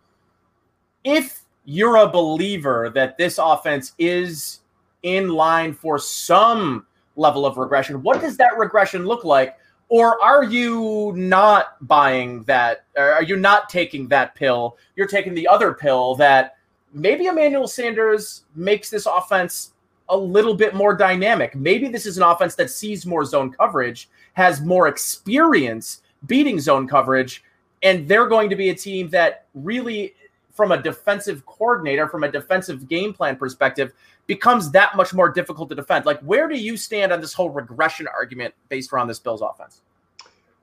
If you're a believer that this offense is in line for some level of regression, what does that regression look like? Or are you not buying that? Are you not taking that pill? You're taking the other pill that maybe Emmanuel Sanders makes this offense a little bit more dynamic. Maybe this is an offense that sees more zone coverage, has more experience beating zone coverage, and they're going to be a team that really, from a defensive coordinator, from a defensive game plan perspective, becomes that much more difficult to defend. Like, where do you stand on this whole regression argument based around this Bills offense?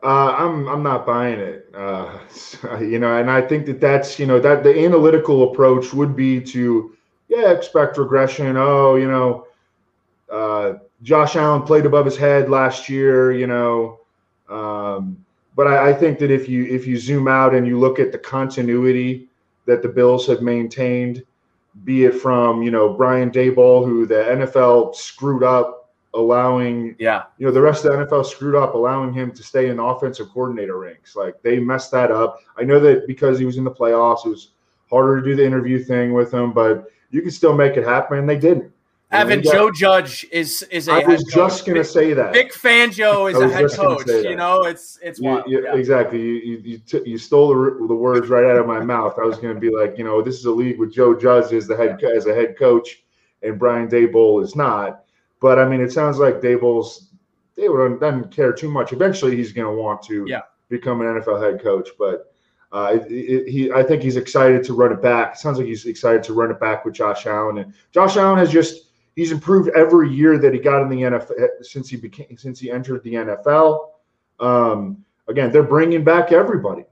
Uh, I'm I'm not buying it. Uh, [LAUGHS] you know, and I think that that's you know that the analytical approach would be to yeah expect regression. Oh, you know, uh, Josh Allen played above his head last year. You know, um, but I, I think that if you if you zoom out and you look at the continuity that the Bills have maintained, be it from you know Brian Daboll, who the NFL screwed up, allowing Yeah. you know the rest of the NFL screwed up, allowing him to stay in offensive coordinator ranks. Like they messed that up. I know that because he was in the playoffs, it was harder to do the interview thing with him, but you could still make it happen, and they didn't. Evan, got- Joe Judge is is a I was just gonna say that. Vic Fangio is I a head coach. You know, it's it's You- wild. you- Yeah. Exactly. You you you, t- you stole the, the words right out of my mouth. I was going to be like, you know, this is a league with Joe Judge as the head co- as a head coach, and Brian Daboll is not. But I mean, it sounds like Daboll's Daboll doesn't care too much. Eventually, he's going to want to Yeah. become an NFL head coach. But uh, it, it, he, I think he's excited to run it back. It sounds like he's excited to run it back with Josh Allen, and Josh Allen has just he's improved every year that he got in the NFL since he became since he entered the NFL. Um, again, they're bringing back everybody,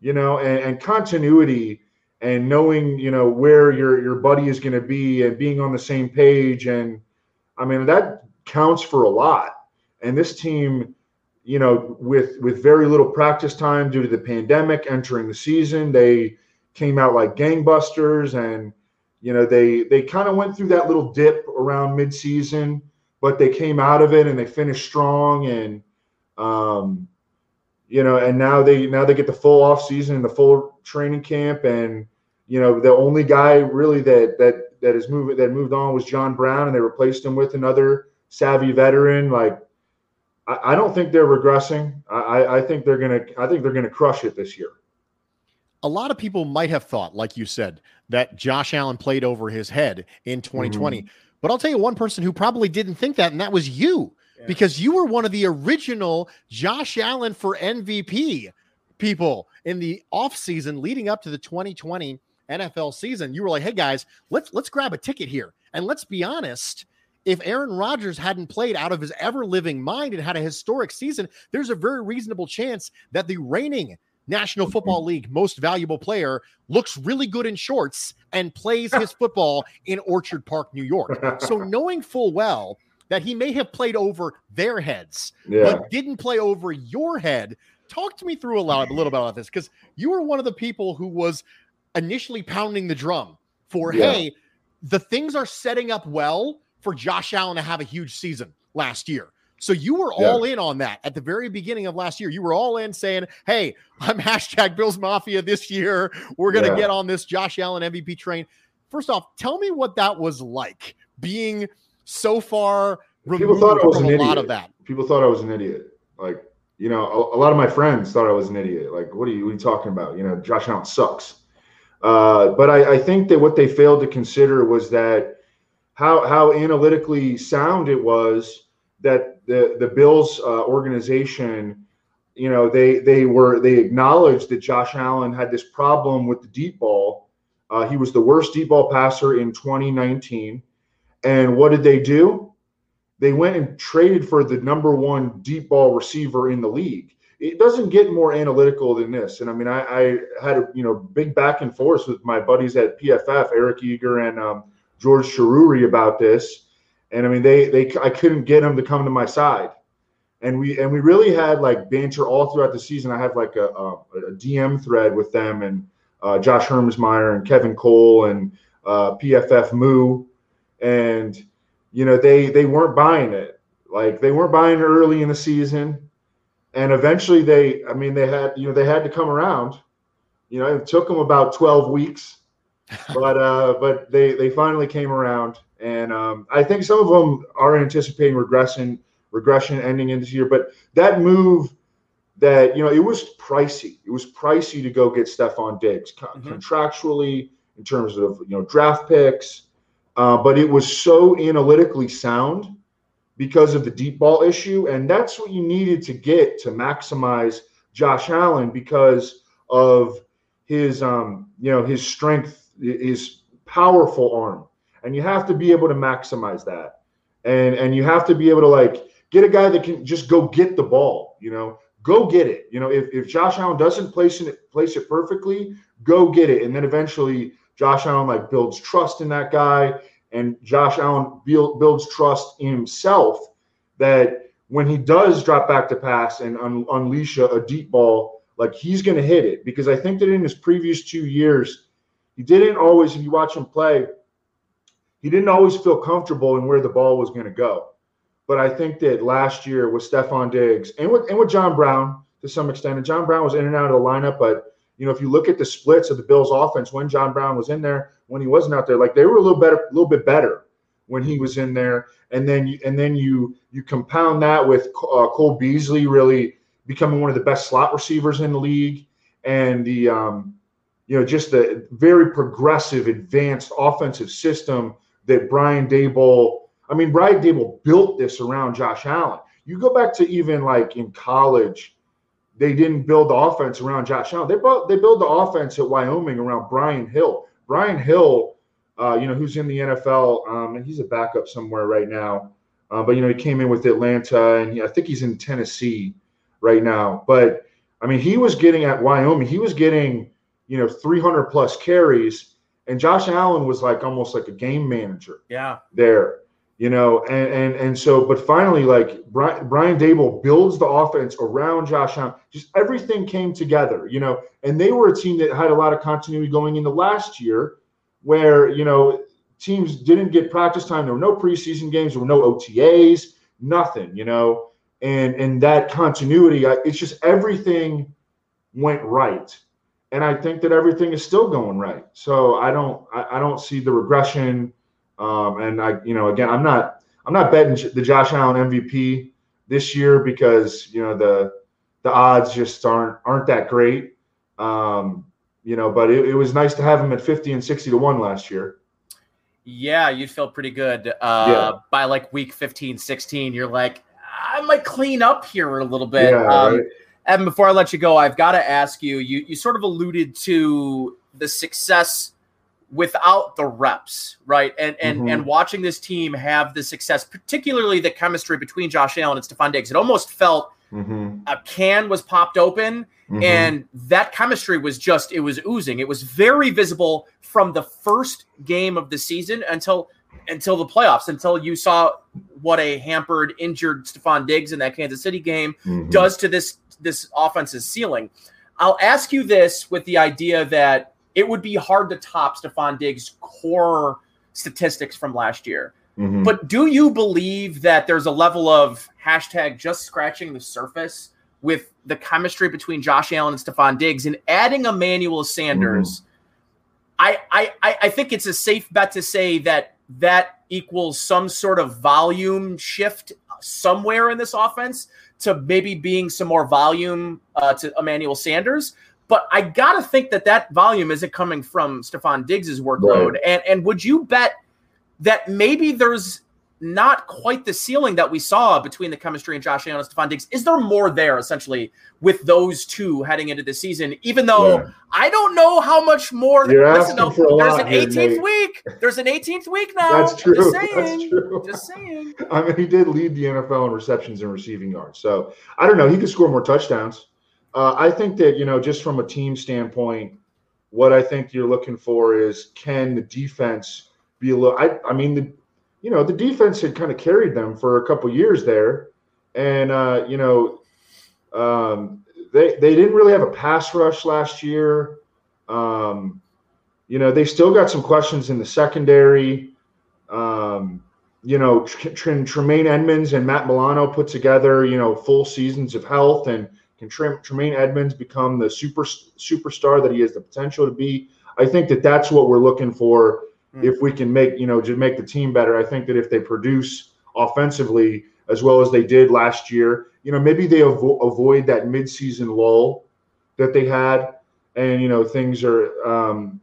you know, and, and continuity and knowing you know where your your buddy is going to be and being on the same page and I mean that counts for a lot. And this team, you know, with with very little practice time due to the pandemic entering the season, they came out like gangbusters and you know they they kind of went through that little dip around midseason but they came out of it and they finished strong and um you know and now they now they get the full off season and the full training camp. And you know the only guy really that that that is moving that moved on was John Brown and they replaced him with another savvy veteran. Like I don't think they're regressing. I, I think they're gonna I think they're gonna crush it this year a lot of people might have thought, like you said, that Josh Allen played over his head in 2020. Mm-hmm. But I'll tell you one person who probably didn't think that, and that was you, yeah. because you were one of the original Josh Allen for MVP people in the offseason leading up to the 2020 NFL season. You were like, hey guys, let's let's grab a ticket here. And let's be honest, if Aaron Rodgers hadn't played out of his ever living mind and had a historic season, there's a very reasonable chance that the reigning National. Football League most valuable player looks really good in shorts and plays his [LAUGHS] football in Orchard Park, New York. So [LAUGHS] knowing full well that he may have played over their heads, yeah. but didn't play over your head. Talk to me through a, lot, a little bit about this because you were one of the people who was initially pounding the drum for, yeah. hey, the things are setting up well for Josh Allen to have a huge season last year. So you were all yeah. in on that at the very beginning of last year. You were all in saying, "Hey, [LAUGHS] I'm hashtag Bills Mafia this year. We're gonna yeah. get on this Josh Allen MVP train." First off, tell me what that was like being so far removed People thought I was from an a idiot. lot of that. People thought I was an idiot. Like, you know, a, a, lot of my friends thought I was an idiot. Like, what are you, what are you talking about? You know, Josh Allen sucks. Uh, but I, I think that what they failed to consider was that how how analytically sound it was that the the Bills uh, organization, you know, they they were they acknowledged that Josh Allen had this problem with the deep ball. Uh, he was the worst deep ball passer in 2019, and what did they do? They went and traded for the number one deep ball receiver in the league. It doesn't get more analytical than this. And I mean, I, I had a you know big back and forth with my buddies at PFF, Eric Eager and um, George Chahrouri about this and I mean they they I couldn't get them to come to my side, and we and we really had like banter all throughout the season. I have like a, a, a DM thread with them and uh, Josh Hermsmeyer and Kevin Cole and uh, PFF Moo, and you know they they weren't buying it. Like they weren't buying it early in the season, and eventually they I mean they had you know they had to come around. You know it took them about twelve weeks, [LAUGHS] but uh, but they they finally came around and um, I think some of them are anticipating regression, regression ending in this year. But that move, that you know, it was pricey. It was pricey to go get Stefon Diggs mm-hmm. contractually in terms of you know draft picks, uh, but it was so analytically sound because of the deep ball issue, and that's what you needed to get to maximize Josh Allen because of his um, you know his strength, his powerful arm and you have to be able to maximize that. And and you have to be able to like get a guy that can just go get the ball you know? Go get it. You know if, if josh allen doesn't place it place it perfectly go get it. And then eventually josh allen like builds trust in that guy. And josh allen build, builds trust in himself that when he does drop back to pass and un- unleash a, a deep ball like he's going to hit it. Because i think that in his previous two years he didn't always if you watch him play he didn't always feel comfortable in where the ball was going to go. But I think that last year with Stefon Diggs and with and with John Brown to some extent, and John Brown was in and out of the lineup, but you know, if you look at the splits of the Bills' offense when John Brown was in there, when he wasn't out there, like they were a little better, a little bit better when he was in there. And then you, and then you you compound that with uh, Cole Beasley really becoming one of the best slot receivers in the league, and the um, you know just the very progressive, advanced offensive system that Brian Daboll, I mean, Brian Daboll built this around Josh Allen. You go back to even like in college, they didn't build the offense around Josh Allen. They built they built the offense at Wyoming around Brian Hill. Brian Hill uh, you know, who's in the NFL, um, and he's a backup somewhere right now. Uh, but you know, he came in with Atlanta, and he, I think he's in Tennessee right now. But I mean, he was getting at Wyoming. He was getting you know 300 plus carries, and Josh Allen was like almost like a game manager. Yeah, there you know, and and and so, but finally, like Brian, Brian Daboll builds the offense around Josh Allen. Just everything came together, you know, and they were a team that had a lot of continuity going into last year, where you know teams didn't get practice time. There were no preseason games. There were no OTAs. Nothing, you know, and and that continuity, it's just everything went right, and I think that everything is still going right. So I don't I, I don't see the regression um, and I, you know, again, I'm not I'm not betting the Josh Allen MVP this year because you know the the odds just aren't aren't that great. Um, you know, but it, it, was nice to have him at 50 and 60 to one last year. Yeah, you'd feel pretty good. Uh, yeah. By like week 15, 16, you're like, I might clean up here a little bit. Yeah, um, right. Evan, before I let you go, I've got to ask you, you, you sort of alluded to the success without the reps, right? And and mm-hmm. and watching this team have the success, particularly the chemistry between Josh Allen and Stefon Diggs, it almost felt mm-hmm. a can was popped open mm-hmm. and that chemistry was just it was oozing. It was very visible from the first game of the season until until the playoffs, until you saw what a hampered, injured Stefon Diggs in that Kansas City game mm-hmm. does to this this offense's ceiling. I'll ask you this with the idea that it would be hard to top Stefon Diggs' core statistics from last year. Mm-hmm. But do you believe that there's a level of hashtag just scratching the surface with the chemistry between Josh Allen and Stefon Diggs and adding Emmanuel Sanders? Mm-hmm. I, I I think it's a safe bet to say that that equals some sort of volume shift somewhere in this offense to maybe being some more volume uh, to Emmanuel Sanders. But I got to think that that volume isn't coming from Stefon Diggs's workload. Right. And and would you bet that maybe there's not quite the ceiling that we saw between the chemistry and Josh Allen and Stefon Diggs. Is there more there essentially with those two heading into the season? Even though yeah. I don't know how much more. You're listen, asking for a there's lot an 18th week. There's an 18th week now. That's true. Just saying. That's true. Just saying. [LAUGHS] I mean, he did lead the NFL in receptions and receiving yards. So I don't know. He could score more touchdowns. Uh, I think that you know, just from a team standpoint, what I think you're looking for is can the defense be a little? I, I mean, the you know the defense had kind of carried them for a couple years there, and uh, you know, um, they they didn't really have a pass rush last year. Um, you know, they still got some questions in the secondary. Um, you know, Tremaine Edmunds and Matt Milano put together, you know, full seasons of health and can Tremaine Edmunds become the super superstar that he has the potential to be? I think that that's what we're looking for. Mm. If we can make you know to make the team better, I think that if they produce offensively as well as they did last year, you know maybe they avo- avoid that midseason lull that they had, and you know things are um,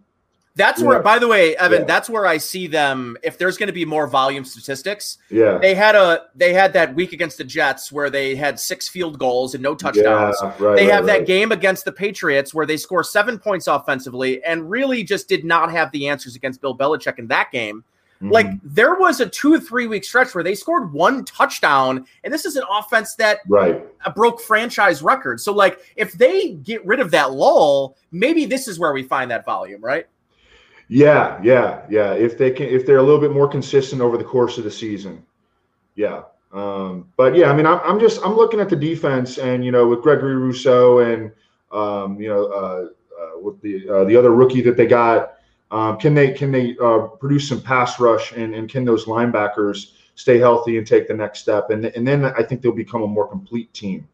that's yeah. where, by the way, Evan, yeah. that's where I see them. If there's going to be more volume statistics, yeah, they had a they had that week against the Jets where they had six field goals and no touchdowns. Yeah, right, they right, have right. that game against the Patriots where they score seven points offensively and really just did not have the answers against Bill Belichick in that game. Mm-hmm. Like there was a two three week stretch where they scored one touchdown, and this is an offense that right broke franchise records. So like if they get rid of that lull, maybe this is where we find that volume, right? Yeah, yeah, yeah. If they can, if they're a little bit more consistent over the course of the season, yeah. Um, but yeah, I mean, I'm, I'm just I'm looking at the defense, and you know, with Gregory Rousseau and um, you know, uh, uh, with the uh, the other rookie that they got, um, can they can they uh, produce some pass rush, and and can those linebackers stay healthy and take the next step, and and then I think they'll become a more complete team.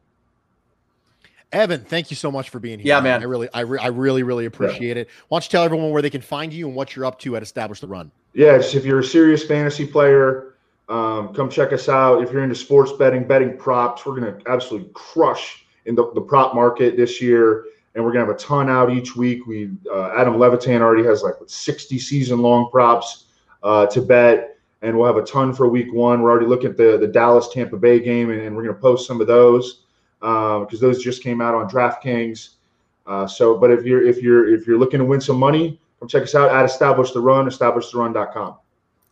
Evan, thank you so much for being here. Yeah, man. I really, I, re- I really, really appreciate yeah. it. Why don't you tell everyone where they can find you and what you're up to at Establish the Run? Yes, if you're a serious fantasy player, um, come check us out. If you're into sports betting, betting props, we're going to absolutely crush in the, the prop market this year, and we're going to have a ton out each week. We uh, Adam Levitan already has like 60 season long props uh, to bet, and we'll have a ton for week one. We're already looking at the the Dallas Tampa Bay game, and, and we're going to post some of those because uh, those just came out on DraftKings. Uh, so, but if you're if you're if you're looking to win some money, Come check us out at Establish the Run, establishtherun.com.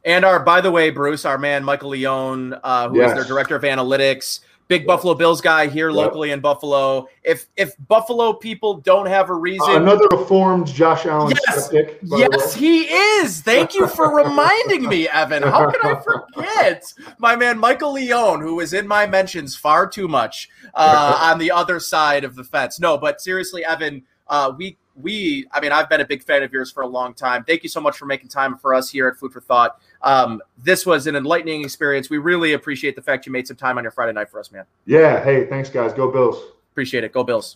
And our, by the way, Bruce, our man Michael Leone, uh, who yes. is their director of analytics, big Buffalo Bills guy here yep. locally in Buffalo. If if Buffalo people don't have a reason, uh, another reformed Josh Allen yes, skeptic, yes, he is. Thank you for [LAUGHS] reminding me, Evan. How can I forget my man Michael Leone, who is in my mentions far too much uh, on the other side of the fence? No, but seriously, Evan, uh, we we, I mean, I've been a big fan of yours for a long time. Thank you so much for making time for us here at Food for Thought. Um, this was an enlightening experience. We really appreciate the fact you made some time on your Friday night for us, man. Yeah. Hey, thanks, guys. Go Bills. Appreciate it. Go Bills.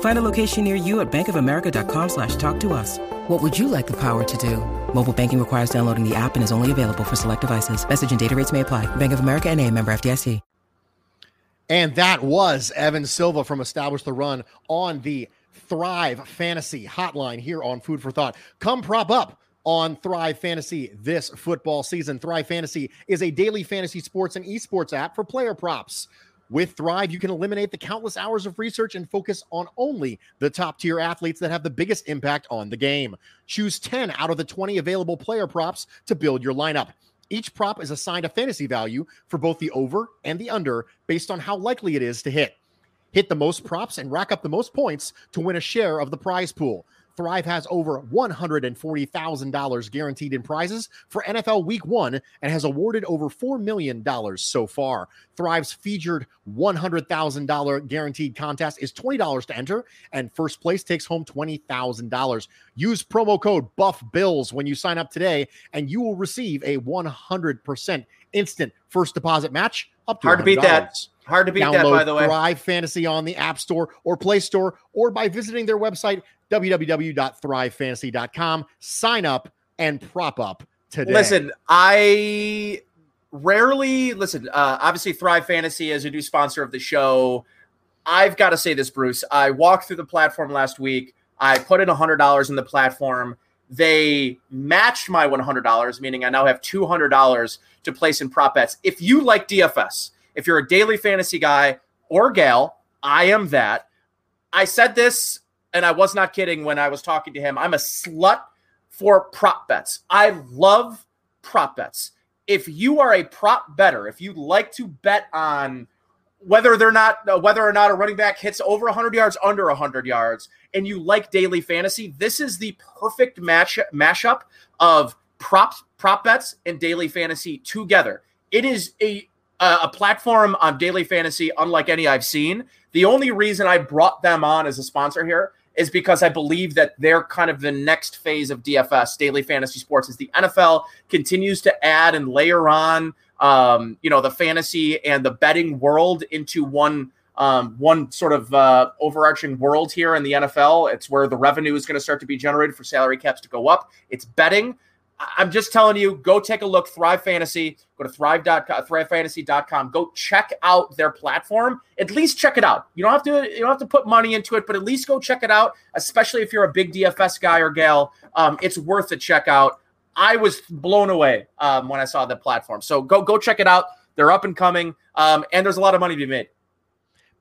Find a location near you at bankofamerica.com slash talk to us. What would you like the power to do? Mobile banking requires downloading the app and is only available for select devices. Message and data rates may apply. Bank of America and a member FDIC. And that was Evan Silva from Establish the Run on the Thrive Fantasy Hotline here on Food for Thought. Come prop up on Thrive Fantasy this football season. Thrive Fantasy is a daily fantasy sports and esports app for player props. With Thrive, you can eliminate the countless hours of research and focus on only the top tier athletes that have the biggest impact on the game. Choose 10 out of the 20 available player props to build your lineup. Each prop is assigned a fantasy value for both the over and the under based on how likely it is to hit. Hit the most props and rack up the most points to win a share of the prize pool. Thrive has over $140,000 guaranteed in prizes for NFL Week One and has awarded over $4 million so far. Thrive's featured $100,000 guaranteed contest is $20 to enter, and first place takes home $20,000. Use promo code BUFFBILLS when you sign up today, and you will receive a 100% instant first deposit match up to Hard to beat that. Hard to beat Download that, by the way. Thrive Fantasy on the App Store or Play Store, or by visiting their website, www.thrivefantasy.com. Sign up and prop up today. Listen, I rarely listen. Uh, obviously, Thrive Fantasy is a new sponsor of the show. I've got to say this, Bruce. I walked through the platform last week. I put in $100 in the platform. They matched my $100, meaning I now have $200 to place in prop bets. If you like DFS, if you're a daily fantasy guy or gal, I am that. I said this and I was not kidding when I was talking to him. I'm a slut for prop bets. I love prop bets. If you are a prop better, if you like to bet on whether they're not uh, whether or not a running back hits over 100 yards, under 100 yards, and you like daily fantasy, this is the perfect match mashup of prop prop bets and daily fantasy together. It is a a platform on daily fantasy unlike any I've seen. The only reason I brought them on as a sponsor here is because I believe that they're kind of the next phase of DFS, daily fantasy sports, as the NFL continues to add and layer on, um, you know, the fantasy and the betting world into one. Um, one sort of uh, overarching world here in the NFL. It's where the revenue is going to start to be generated for salary caps to go up. It's betting. I'm just telling you, go take a look. Thrive Fantasy. Go to thrive.com, thrivefantasy.com. Go check out their platform. At least check it out. You don't have to you don't have to put money into it, but at least go check it out. Especially if you're a big DFS guy or gal, um, it's worth a check out. I was blown away um, when I saw the platform. So go go check it out. They're up and coming, um, and there's a lot of money to be made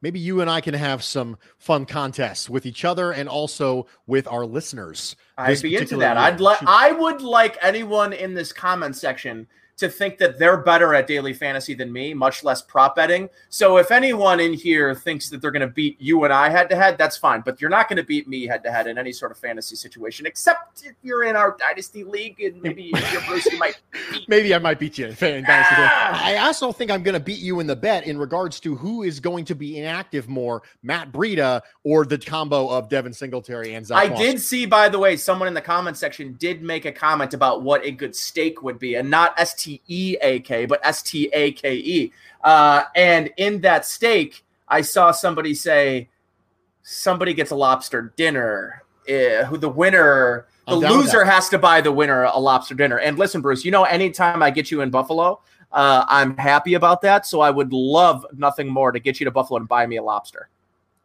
maybe you and I can have some fun contests with each other and also with our listeners. I'd be into that. I'd like I would like anyone in this comment section to think that they're better at daily fantasy than me, much less prop betting. So if anyone in here thinks that they're going to beat you and I head to head, that's fine. But you're not going to beat me head to head in any sort of fantasy situation, except if you're in our dynasty league and maybe [LAUGHS] you're Bruce, you might. Beat maybe I might beat you in dynasty. Ah! I also think I'm going to beat you in the bet in regards to who is going to be inactive more, Matt Breida or the combo of Devin Singletary and Zach. I Moss. did see, by the way, someone in the comment section did make a comment about what a good stake would be, and not ST T E A K, but S T A K E. Uh, and in that steak, I saw somebody say, somebody gets a lobster dinner. Uh, who the winner, the loser has to buy the winner a lobster dinner. And listen, Bruce, you know, anytime I get you in Buffalo, uh, I'm happy about that. So I would love nothing more to get you to Buffalo and buy me a lobster.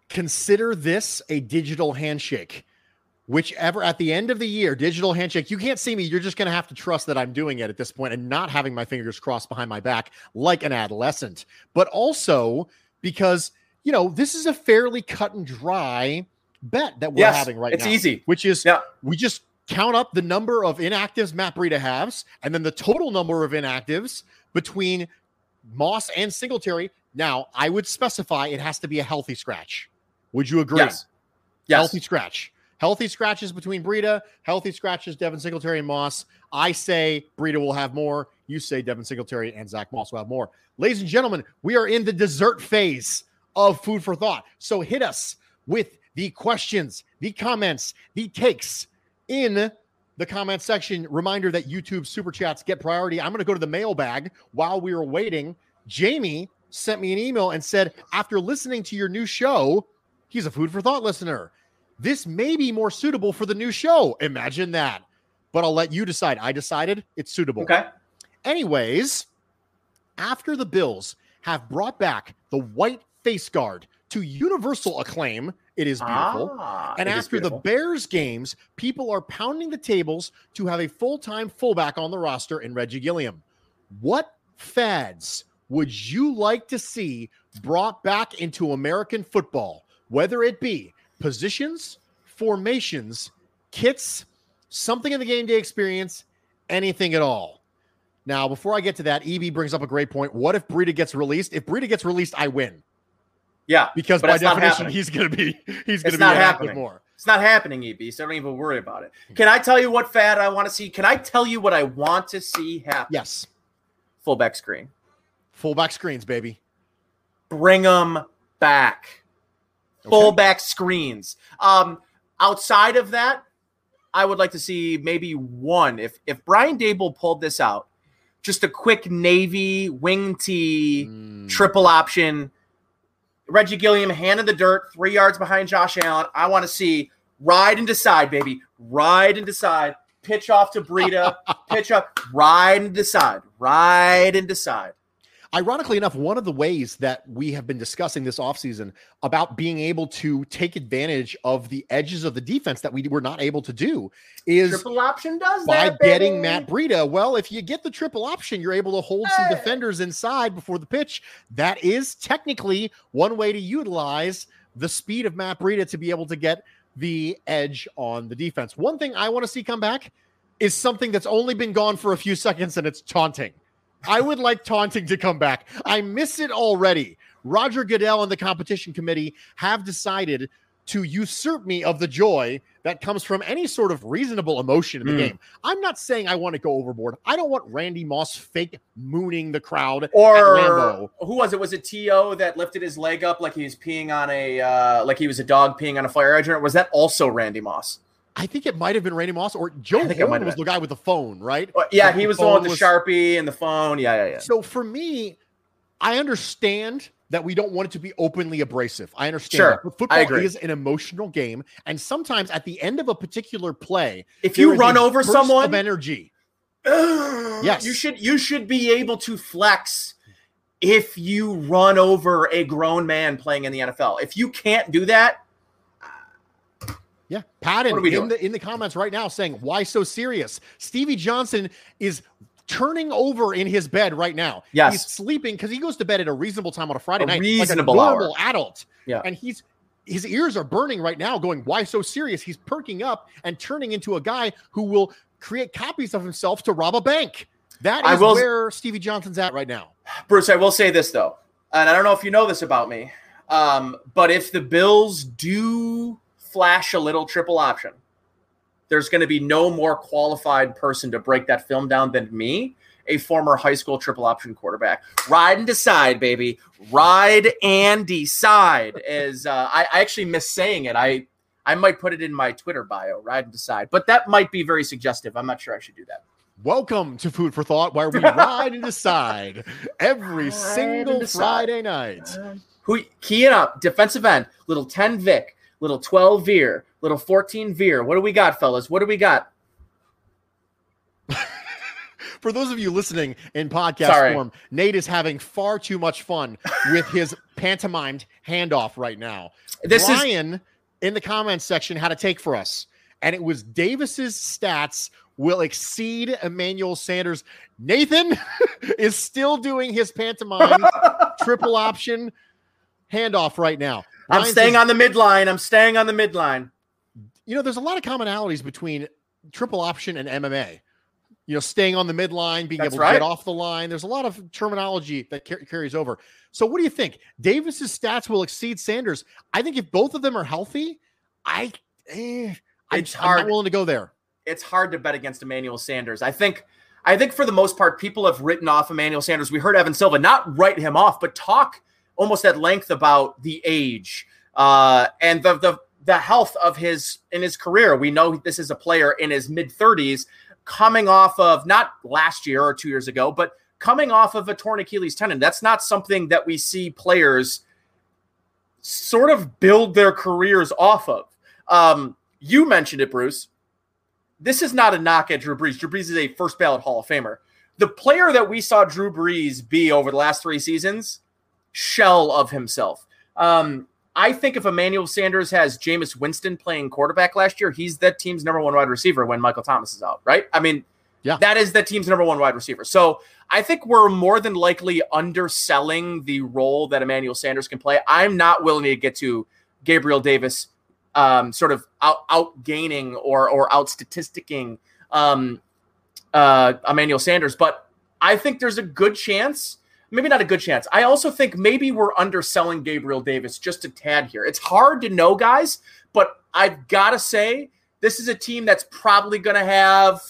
Consider this a digital handshake whichever at the end of the year, digital handshake, you can't see me. You're just going to have to trust that I'm doing it at this point and not having my fingers crossed behind my back like an adolescent. But also because, you know, this is a fairly cut and dry bet that we're yes, having right it's now. It's easy. Which is, yeah. we just count up the number of inactives Matt Breida has and then the total number of inactives between Moss and Singletary. Now, I would specify it has to be a healthy scratch. Would you agree? Yes. yes. Healthy scratch. Healthy scratches between Breida, healthy scratches Devin Singletary and Moss. I say Breida will have more. You say Devin Singletary and Zach Moss will have more. Ladies and gentlemen, we are in the dessert phase of food for thought. So hit us with the questions, the comments, the takes in the comment section. Reminder that YouTube super chats get priority. I'm going to go to the mailbag while we were waiting. Jamie sent me an email and said, after listening to your new show, he's a food for thought listener this may be more suitable for the new show. Imagine that. But I'll let you decide. I decided it's suitable. Okay. Anyways, after the Bills have brought back the white face guard to universal acclaim, it is beautiful. Ah, and after beautiful. the Bears games, people are pounding the tables to have a full time fullback on the roster in Reggie Gilliam. What fads would you like to see brought back into American football, whether it be positions, formations, kits, something in the game day experience, anything at all. Now, before I get to that, EB brings up a great point. What if Breida gets released? If Breida gets released, I win. Yeah, because by definition, he's going to be he's going to be not happening more. It's not happening, EB. So don't even worry about it. Can I tell you what fad I want to see? Can I tell you what I want to see happen? Yes. Fullback screen. Fullback screens, baby. Bring them back. Okay. Fullback screens. Um, outside of that, I would like to see maybe one. If if Brian Daboll pulled this out, just a quick navy wing T mm. triple option. Reggie Gilliam hand in the dirt, three yards behind Josh Allen. I want to see ride and decide, baby. Ride and decide. Pitch off to Breida. [LAUGHS] pitch up. Ride and decide. Ride and decide. Ironically enough, one of the ways that we have been discussing this offseason about being able to take advantage of the edges of the defense that we were not able to do is triple option does by that, getting Matt Breida. Well, if you get the triple option, you're able to hold hey. some defenders inside before the pitch. That is technically one way to utilize the speed of Matt Breida to be able to get the edge on the defense. One thing I want to see come back is something that's only been gone for a few seconds, and it's taunting. I would like taunting to come back. I miss it already. Roger Goodell and the competition committee have decided to usurp me of the joy that comes from any sort of reasonable emotion in the mm. game. I'm not saying I want to go overboard. I don't want Randy Moss fake mooning the crowd or who was it? Was it To that lifted his leg up like he was peeing on a uh, like he was a dog peeing on a fire hydrant? Was that also Randy Moss? I think it might have been Randy Moss or Joe I think Horn was the guy with the phone, right? Well, yeah, like he was the one with the Sharpie and the phone. Yeah, yeah, yeah. So for me, I understand that we don't want it to be openly abrasive. I understand sure, that. But football is an emotional game. And sometimes at the end of a particular play, if you run over someone of energy. [SIGHS] yes. You should you should be able to flex if you run over a grown man playing in the NFL. If you can't do that, yeah, Patton in the in the comments right now saying why so serious. Stevie Johnson is turning over in his bed right now. Yes. he's sleeping because he goes to bed at a reasonable time on a Friday a night, reasonable like a normal hour. adult. Yeah, and he's his ears are burning right now, going why so serious? He's perking up and turning into a guy who will create copies of himself to rob a bank. That is will- where Stevie Johnson's at right now. Bruce, I will say this though, and I don't know if you know this about me, um, but if the Bills do flash a little triple option, there's going to be no more qualified person to break that film down than me, a former high school triple option quarterback. Ride and decide, baby. Ride and decide. Is uh, I, I actually miss saying it. I I might put it in my Twitter bio. Ride and decide, but that might be very suggestive. I'm not sure I should do that. Welcome to Food for Thought, where we [LAUGHS] ride and decide every and single decide. Friday night. Who keying up defensive end, little 10 Vic, little 12 Veer, little 14 Veer. What do we got, fellas? What do we got? [LAUGHS] For those of you listening in podcast Sorry. form, Nate is having far too much fun with his [LAUGHS] pantomimed handoff right now. This is Brian in the comments section had a take for us, and it was Davis's stats will exceed Emmanuel Sanders. Nathan [LAUGHS] is still doing his pantomime triple option handoff right now. I'm staying says, on the midline. I'm staying on the midline. You know, there's a lot of commonalities between triple option and MMA. You know, staying on the midline, being That's able to right. get off the line. There's a lot of terminology that car- carries over. So, what do you think? Davis's stats will exceed Sanders. I think if both of them are healthy, I, eh, I It's I'm not willing to go there. It's hard to bet against Emmanuel Sanders. I think I think for the most part, people have written off Emmanuel Sanders. We heard Evan Silva not write him off, but talk almost at length about the age uh, and the the the health of his in his career. We know this is a player in his mid 30s coming off of not last year or two years ago, but coming off of a torn Achilles tendon. That's not something that we see players sort of build their careers off of. Um, you mentioned it, Bruce. This is not a knock at Drew Brees. Drew Brees is a first ballot Hall of Famer. The player that we saw Drew Brees be over the last three seasons, shell of himself. Um, I think if Emmanuel Sanders has Jameis Winston playing quarterback last year, he's that team's number one wide receiver when Michael Thomas is out, right? I mean, Yeah. that is the team's number one wide receiver. So I think we're more than likely underselling the role that Emmanuel Sanders can play. I'm not willing to get to Gabriel Davis um, sort of out outgaining or or out statisticking um, uh, Emmanuel Sanders, but I think there's a good chance. Maybe not a good chance. I also think maybe we're underselling Gabriel Davis just a tad here. It's hard to know, guys, but I've got to say this is a team that's probably going to have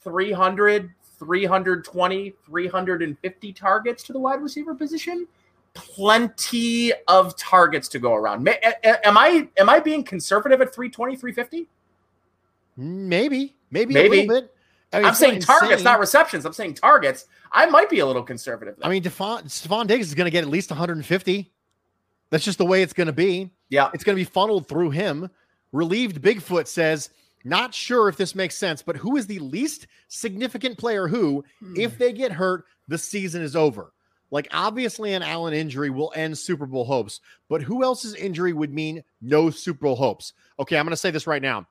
300, 320, 350 targets to the wide receiver position. Plenty of targets to go around. Am I am I being conservative at 320, 350? Maybe, maybe, Maybe. a little bit. I mean, I'm it's not saying targets, insane. not receptions. I'm saying targets. I might be a little conservative. There. I mean, Devon, Stefon Diggs is going to get at least 150. That's just the way it's going to be. yeah, It's going to be funneled through him. Relieved Bigfoot says, not sure if this makes sense, but who is the least significant player who, Hmm. if they get hurt, the season is over? Like, obviously, an Allen injury will end Super Bowl hopes, but who else's injury would mean no Super Bowl hopes? Okay, I'm going to say this right now.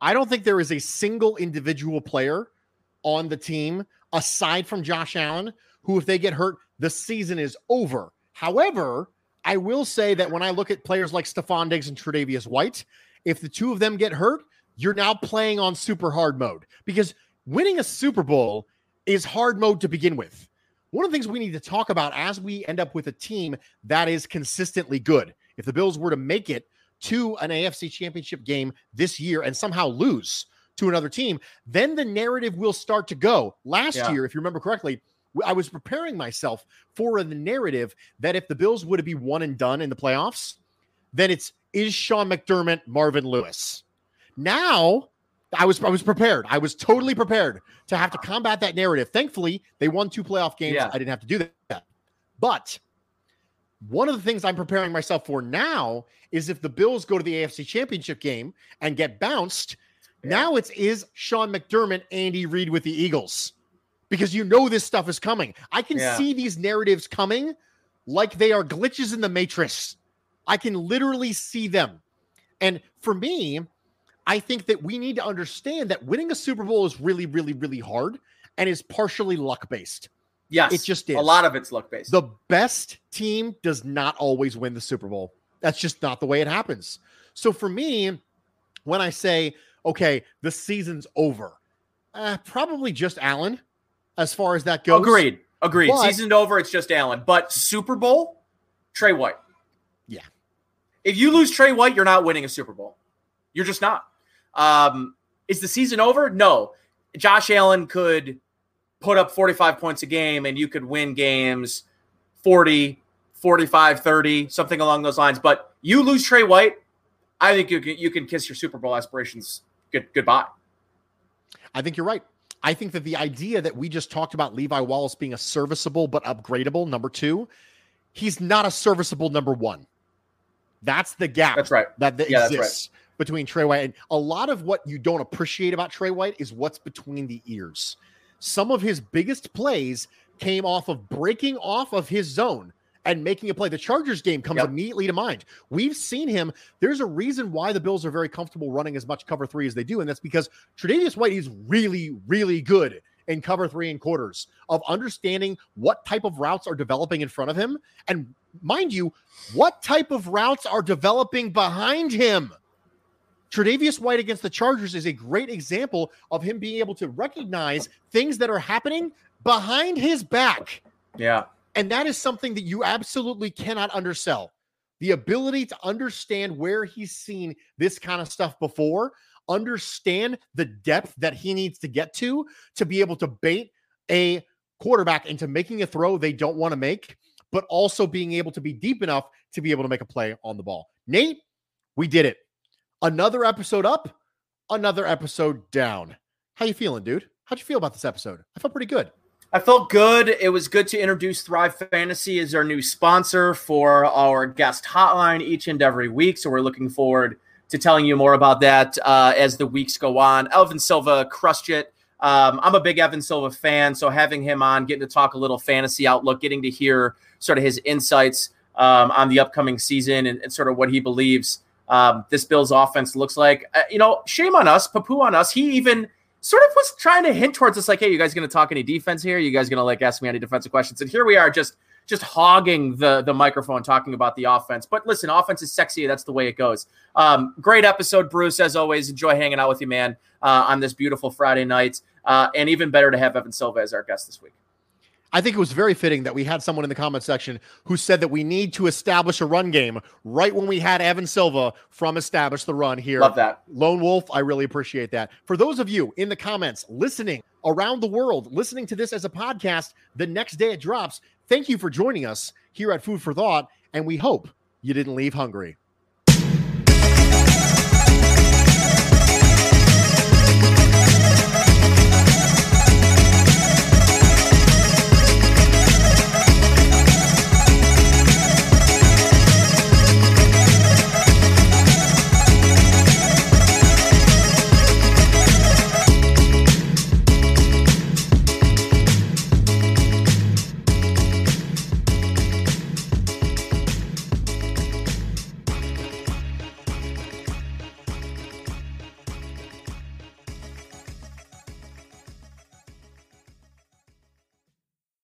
I don't think there is a single individual player on the team aside from Josh Allen who, if they get hurt, the season is over. However, I will say that when I look at players like Stefon Diggs and Tre'Davious White, if the two of them get hurt, you're now playing on super hard mode because winning a Super Bowl is hard mode to begin with. One of the things we need to talk about as we end up with a team that is consistently good. If the Bills were to make it to an AFC championship game this year and somehow lose to another team, then the narrative will start to go. Last Yeah. year, if you remember correctly, I was preparing myself for the narrative that if the Bills would be one and done in the playoffs, then it's is Sean McDermott Marvin Lewis. Now, I was I was prepared. I was totally prepared to have to combat that narrative. Thankfully, they won two playoff games. Yeah. I didn't have to do that. But one of the things I'm preparing myself for now is if the Bills go to the AFC Championship game and get bounced, now it's is Sean McDermott Andy Reid with the Eagles because you know this stuff is coming. I can Yeah. see these narratives coming like they are glitches in the matrix. I can literally see them. And for me, I think that we need to understand that winning a Super Bowl is really, really, really hard and is partially luck based. Yes, it just is. a lot of it's luck based. The best team does not always win the Super Bowl. That's just not the way it happens. So for me, when I say, okay, the season's over, uh, probably just Allen. as far as that goes. Agreed. Agreed. But- Seasoned over, it's just Allen. But Super Bowl, Trey White. Yeah. If you lose Trey White, you're not winning a Super Bowl. You're just not. Um, is the season over? No. Josh Allen could put up 45 points a game and you could win games 40, 45, 30, something along those lines. But you lose Trey White, I think you can, you can kiss your Super Bowl aspirations good, goodbye. I think you're right. I think that the idea that we just talked about Levi Wallace being a serviceable but upgradable number two, he's not a serviceable number one. That's the gap. That's right. That, that Yeah, that's exists between Trey White and a lot of what you don't appreciate about Trey White is what's between the ears. Some of his biggest plays came off of breaking off of his zone and making a play. The Chargers game comes Yep. immediately to mind. We've seen him. There's a reason why the Bills are very comfortable running as much cover three as they do, and that's because Tre'Davious White is really, really good in cover three and quarters of understanding what type of routes are developing in front of him, and mind you, what type of routes are developing behind him. Tre'Davious White against the Chargers is a great example of him being able to recognize things that are happening behind his back. Yeah. And that is something that you absolutely cannot undersell. The ability to understand where he's seen this kind of stuff before, understand the depth that he needs to get to to be able to bait a quarterback into making a throw they don't want to make, but also being able to be deep enough to be able to make a play on the ball. Nate, we did it. Another episode up, another episode down. How you feeling, dude? How'd you feel about this episode? I felt pretty good. I felt good. It was good to introduce Thrive Fantasy as our new sponsor for our guest hotline each and every week. So we're looking forward to telling you more about that uh, as the weeks go on. Evan Silva crushed it. Um, I'm a big Evan Silva fan, so having him on, getting to talk a little fantasy outlook, getting to hear sort of his insights um, on the upcoming season and, and sort of what he believes um, this Bills offense looks like. Uh, you know, shame on us, Papu on us. He even sort of was trying to hint towards us, like, "Hey, you guys going to talk any defense here? You guys going to like ask me any defensive questions?" And here we are, just just hogging the the microphone, talking about the offense. But listen, offense is sexy. That's the way it goes. Um, great episode, Bruce. As always, enjoy hanging out with you, man, uh, on this beautiful Friday night. Uh, and even better to have Evan Silva as our guest this week. I think it was very fitting that we had someone in the comment section who said that we need to establish a run game right when we had Evan Silva from Establish the Run here. Love that. Lone Wolf, I really appreciate that. For those of you in the comments listening around the world, listening to this as a podcast the next day it drops, thank you for joining us here at Food for Thought, and we hope you didn't leave hungry.